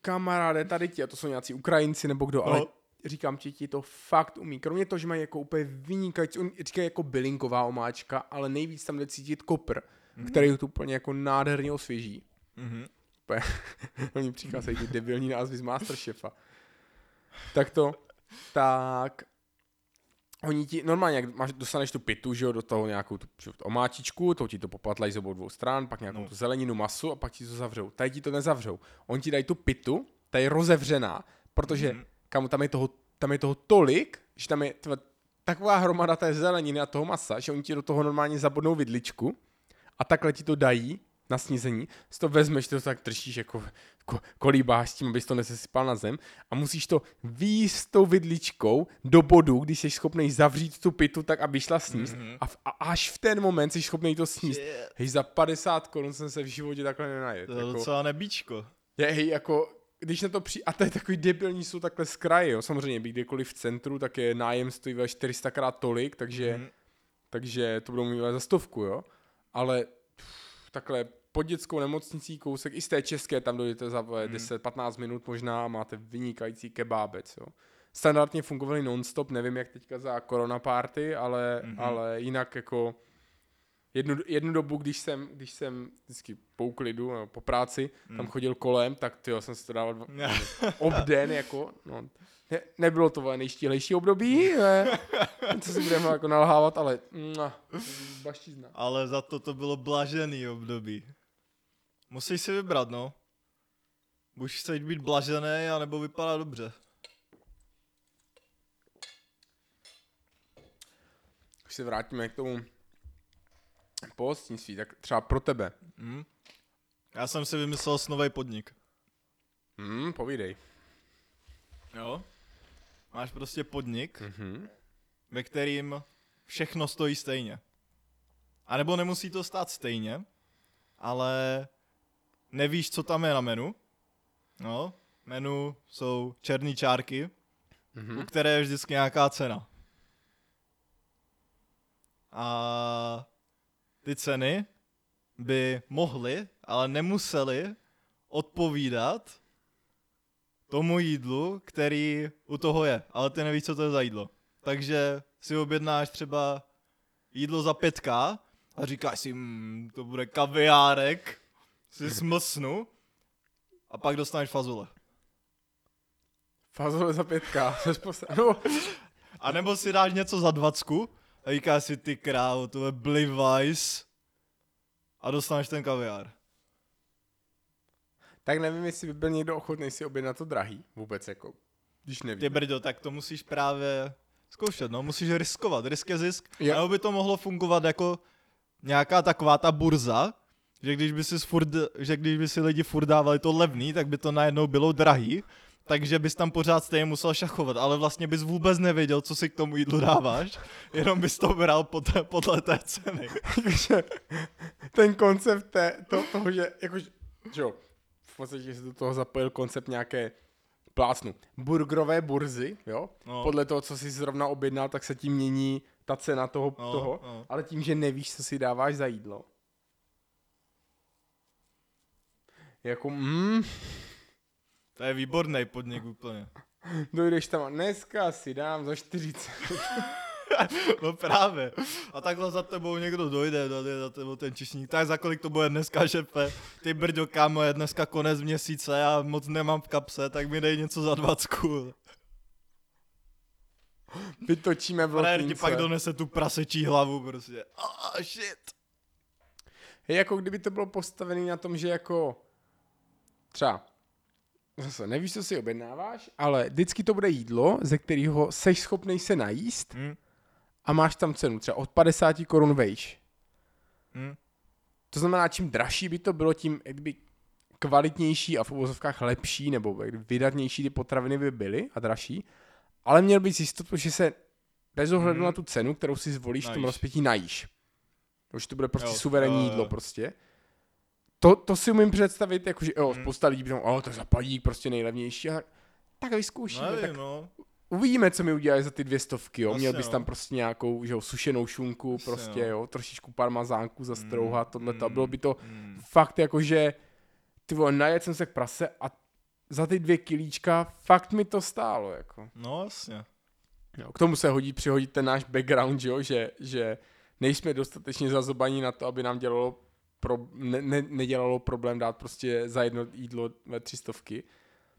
Speaker 1: kamaráde, tady ti, a to jsou nějací Ukrajinci nebo kdo, ale
Speaker 2: No.
Speaker 1: říkám ti, ti to fakt umí. Kromě toho, že mají jako úplně vynikající, on říká jako bylinková omáčka, ale nejvíc tam jde cítit kopr, který to úplně jako nádherně osvěží.
Speaker 2: Mhm.
Speaker 1: Úplně, *laughs* oni přicházejí ty debilní názvy z Masterchefa. Tak to, tak oni ti, normálně, jak máš, dostaneš tu pitu, že jo, do toho nějakou tu, že tu omáčičku, to ti to popatlají z obou dvou stran, pak nějakou
Speaker 2: No.
Speaker 1: tu zeleninu, masu a pak ti to zavřou. Tady ti to nezavřou. Oni ti dají tu pitu, ta je rozevřená, protože
Speaker 2: Mhm.
Speaker 1: kam tam je toho, tam je toho tolik, že tam je tva, taková hromada té zeleniny a toho masa, že oni ti do toho normálně zabodnou vidličku a takhle ti to dají na snízení, si to vezmeš, ty to tak držíš jako ko, kolíbáš s tím, abys to nesesypal na zem a musíš to výst s tou vidličkou do bodu, když jsi schopný zavřít tu pitu tak, aby šla sníst
Speaker 2: Mhm.
Speaker 1: a, v, a až v ten moment jsi schopný to sníst.
Speaker 2: Shit.
Speaker 1: Hej, za 50 korun jsem se v životě takhle nenajet.
Speaker 2: To je
Speaker 1: Jako,
Speaker 2: docela nebíčko.
Speaker 1: je, hej, jako, když na to přijde, a to je takový debilní, jsou takhle z kraje, jo, samozřejmě, být kdekoliv v centru, tak je nájem stojí ve 400 krát tolik, takže,
Speaker 2: Mhm.
Speaker 1: takže to budou mít za stovku, jo, ale pff, takhle pod dětskou nemocnicí kousek, i z té české, tam dojdete za
Speaker 2: Mhm.
Speaker 1: 10-15 minut možná a máte vynikající kebábec, jo. Standardně fungovaly non-stop, nevím jak teďka za korona party, ale,
Speaker 2: Mhm.
Speaker 1: ale jinak jako jednu, jednu dobu, když jsem, když jsem vždycky po uklidu, nebo po práci, tam
Speaker 2: Mm.
Speaker 1: chodil kolem, tak ty jsem si to dával dva- *laughs* obden, jako, no, ne, nebylo to nejštíhlejší období, ne, co si budeme jako nalhávat, ale mua, baštízna.
Speaker 2: Ale za to to bylo blažený období. Musíš si vybrat, no. Buď chceš být blažený, anebo vypadá dobře.
Speaker 1: Už se vrátíme k tomu pohostinství, tak třeba pro tebe.
Speaker 2: Hm? Já jsem si vymyslel nový podnik.
Speaker 1: Hmm, povídej.
Speaker 2: Jo? Máš prostě podnik,
Speaker 1: Mhm.
Speaker 2: ve kterým všechno stojí stejně. A nebo nemusí to stát stejně, ale nevíš, co tam je na menu. No, menu jsou černé čárky, u
Speaker 1: Mhm.
Speaker 2: které je vždycky nějaká cena. A ty ceny by mohly, ale nemusely odpovídat tomu jídlu, který u toho je. Ale ty nevíš, co to je za jídlo. Takže si objednáš třeba jídlo za 5k a říkáš si, mmm, to bude kaviárek, si smlsnu a pak dostaneš fazole.
Speaker 1: Fazole za pětka. *laughs* no,
Speaker 2: A nebo si dáš něco za dvacku a říkáš si, ty krávo, to je Blivajs a dostaneš ten kaviár.
Speaker 1: tak nevím, jestli by byl někdo ochotný si objednat to drahý. Vůbec jako, když neví.
Speaker 2: Ty brdo, tak to musíš právě zkoušet, no, musíš riskovat, risk je zisk. A nebo by to mohlo fungovat jako nějaká taková ta burza, že když by si furt, že když by si lidi furt dávali to levný, tak by to najednou bylo drahý, takže bys tam pořád stejně musel šachovat, ale vlastně bys vůbec nevěděl, co si k tomu jídlu dáváš, jenom bys to bral podle, podle té ceny.
Speaker 1: Takže ten koncept té, to, toho, že jakož, že jo, v podstatě se do toho zapojil koncept nějaké plácnu. Burgerové burzy, jo?
Speaker 2: No.
Speaker 1: Podle toho, co jsi zrovna objednal, tak se tím mění ta cena toho,
Speaker 2: No,
Speaker 1: toho
Speaker 2: no.
Speaker 1: ale tím, že nevíš, co si dáváš za jídlo. Jako, mm,
Speaker 2: To je výborný podnik úplně.
Speaker 1: dojdeš tam a dneska si dám za 40. *laughs*
Speaker 2: No právě. A takhle za tebou někdo dojde, dojde za tebou ten čišník. Tak za kolik to bude dneska, šefe? Ty brďo, kámo, je dneska konec měsíce, já moc nemám v kapse, tak mi dej něco za dvacku.
Speaker 1: Vytočíme v
Speaker 2: Frajer ti pak donese tu prasečí hlavu prostě. Oh, shit.
Speaker 1: Je jako kdyby to bylo postavené na tom, že jako třeba zase nevíš, co si objednáváš, ale vždycky to bude jídlo, ze kterého seš schopný se najíst
Speaker 2: Hm?
Speaker 1: a máš tam cenu třeba od 50 korun vejš.
Speaker 2: Hm?
Speaker 1: To znamená, čím dražší by to bylo, tím kdyby kvalitnější a v uvozovkách lepší nebo vydatnější ty potraviny by byly a dražší, ale měl bys jistotu, že se bez ohledu
Speaker 2: Mhm.
Speaker 1: na tu cenu, kterou si zvolíš v tom
Speaker 2: Najíš.
Speaker 1: rozpětí, najíš. Už to bude prostě
Speaker 2: Jo,
Speaker 1: suverénní
Speaker 2: jo.
Speaker 1: jídlo prostě. To, to si umím představit, jakože jo,
Speaker 2: Mhm.
Speaker 1: spousta lidí by řekla, o, to je za padík, prostě nejlevnější. A tak, tak vyzkoušíme,
Speaker 2: Nevím,
Speaker 1: tak
Speaker 2: no.
Speaker 1: uvidíme, co mi udělají za ty dvě stovky, jo.
Speaker 2: Asi
Speaker 1: Měl bys
Speaker 2: jo.
Speaker 1: tam prostě nějakou, že jo, sušenou šunku,
Speaker 2: Asi
Speaker 1: prostě,
Speaker 2: jo.
Speaker 1: jo, trošičku parmazánku zastrouhat,
Speaker 2: Mm,
Speaker 1: tohle, to bylo by to
Speaker 2: mm.
Speaker 1: fakt jakože, ty vole, najet jsem se k prase a za ty dvě kilíčka fakt mi to stálo, jako.
Speaker 2: No jasně.
Speaker 1: Jo, k tomu se hodí přihodit ten náš background, že jo, že, že nejsme dostatečně zazobaní na to, aby nám dělalo pro, ne, ne, nedělalo problém dát prostě za jedno jídlo ve třistovky.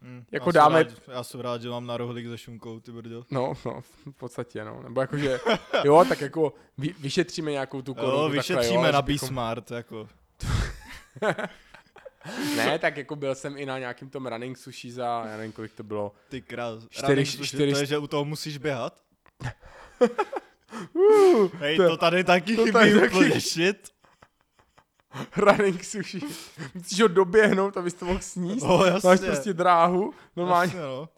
Speaker 2: Hm.
Speaker 1: Jako
Speaker 2: já jsem
Speaker 1: dáme-
Speaker 2: Rád, já jsem rád, že mám na rohlík se šunkou, ty brdo.
Speaker 1: No, no, v podstatě, no. Nebo jakože, *laughs* jo, tak jako vy, vyšetříme nějakou tu korunu.
Speaker 2: Jo,
Speaker 1: takhle,
Speaker 2: vyšetříme
Speaker 1: jo,
Speaker 2: na
Speaker 1: že bychom-
Speaker 2: B-Smart, jako. *laughs*
Speaker 1: Ne, tak jako byl jsem i na nějakým tom running sushi za, já nevím, kolik to bylo.
Speaker 2: Ty krás.
Speaker 1: Čtyři-
Speaker 2: Running sushi,
Speaker 1: čtyři-
Speaker 2: To je, že u toho musíš běhat? *laughs*
Speaker 1: Uh,
Speaker 2: Hej,
Speaker 1: to-
Speaker 2: to tady taky
Speaker 1: to
Speaker 2: chybí
Speaker 1: tady taky-
Speaker 2: úplně shit. *laughs*
Speaker 1: running sushi. Musíš ho doběhnout, abys to mohl sníst.
Speaker 2: No jasně.
Speaker 1: Máš prostě dráhu, normálně,
Speaker 2: Jasně, no.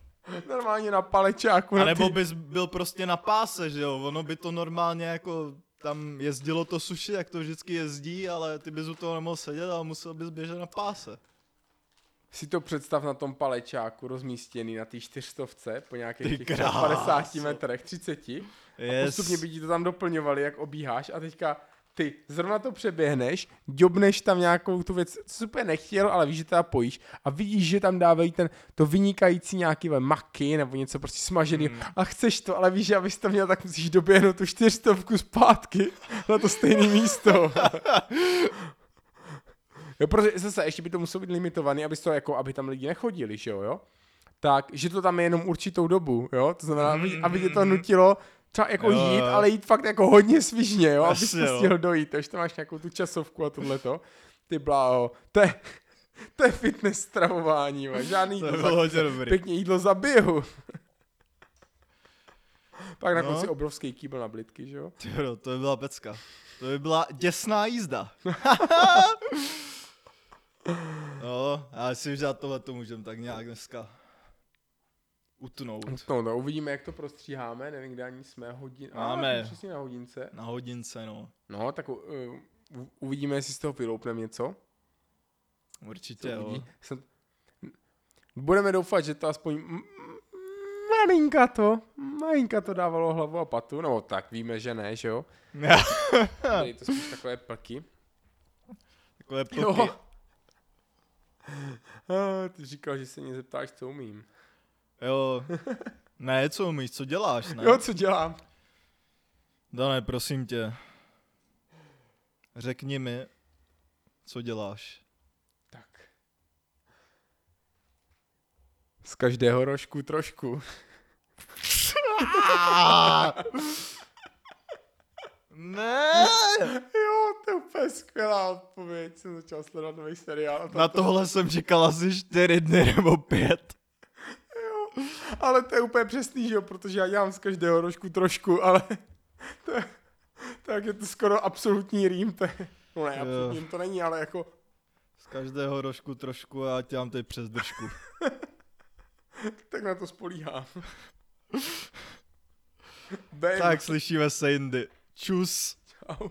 Speaker 1: normálně na palečáku.
Speaker 2: A
Speaker 1: na
Speaker 2: nebo
Speaker 1: ty-
Speaker 2: bys byl prostě na páse, že jo? Ono by to normálně jako tam jezdilo to suši, jak to vždycky jezdí, ale ty bys u toho nemohl sedět, ale musel bys běžet na páse.
Speaker 1: si to představ na tom palečáku rozmístěný na té čtyřstovce po nějakých těch třeba
Speaker 2: kráso.
Speaker 1: 50 metrech, 30. A
Speaker 2: Yes.
Speaker 1: postupně by ti to tam doplňovali, jak obíháš a teďka ty zrovna to přeběhneš, děbneš tam nějakou tu věc, co úplně nechtěl, ale víš, že teda pojíš a vidíš, že tam dávají ten, to vynikající nějaký ve maky nebo něco prostě smažený
Speaker 2: Hmm.
Speaker 1: a chceš to, ale víš, že abys to měl, tak musíš doběhnout tu čtyřstovku zpátky *laughs* na to stejné místo. *laughs* jo, protože zase ještě by to muselo být limitovaný, aby to jako, aby tam lidi nechodili, že jo, jo? Tak, že to tam je jenom určitou dobu, jo? To znamená, aby, aby tě to nutilo třeba jako
Speaker 2: Jo,
Speaker 1: jít, ale jít fakt jako hodně svižně, jo? To
Speaker 2: jo.
Speaker 1: stihl dojít, takže to máš nějakou tu časovku a tohleto. Ty bláho, to je, to je fitness stravování, jo. žádný *laughs*
Speaker 2: To
Speaker 1: jídlo za,
Speaker 2: hodně dobrý.
Speaker 1: pěkně jídlo za běhu. *laughs* Pak na
Speaker 2: No.
Speaker 1: konci obrovský kýbl na blitky, že jo?
Speaker 2: Tyjo, to by byla pecka. To by byla děsná jízda. *laughs* no, já myslím, že za tohle to můžeme tak nějak dneska utnout.
Speaker 1: No, no, uvidíme, jak to prostříháme, nevím, kde ani jsme hodin.
Speaker 2: Máme.
Speaker 1: A, přesně na hodince.
Speaker 2: Na hodince, no.
Speaker 1: No, tak uh, uvidíme, jestli z toho vyloupneme něco.
Speaker 2: Určitě,
Speaker 1: Co
Speaker 2: jo.
Speaker 1: uvidí. Jsem... Budeme doufat, že to aspoň malinka to, malinka to dávalo hlavu a patu, no tak víme, že ne, že jo? *laughs* Tady to spíš takové plky.
Speaker 2: Takové pluky.
Speaker 1: Jo. *laughs* A, ty říkal, že se mě zeptáš, co umím.
Speaker 2: Jo. Ne, co umíš, co děláš, ne?
Speaker 1: Jo, co dělám?
Speaker 2: Dané, prosím tě. Řekni mi, co děláš.
Speaker 1: Tak. Z každého rožku trošku. *laughs*
Speaker 2: Ne!
Speaker 1: Jo, to je úplně skvělá odpověď. Jsem začal sledovat nový seriál.
Speaker 2: Na tohle jsem čekal asi čtyři dny nebo pět.
Speaker 1: Ale to je úplně přesný, že jo, protože já dělám z každého rožku trošku, ale *laughs* to je, tak je to skoro absolutní rým, to je, no ne, absolutní rým to není, ale jako,
Speaker 2: Z každého rožku trošku a já tě mám tady přes držku. *laughs*
Speaker 1: tak na to spolíhám. *laughs*
Speaker 2: Tak slyšíme se jindy. Čus.
Speaker 1: Čau.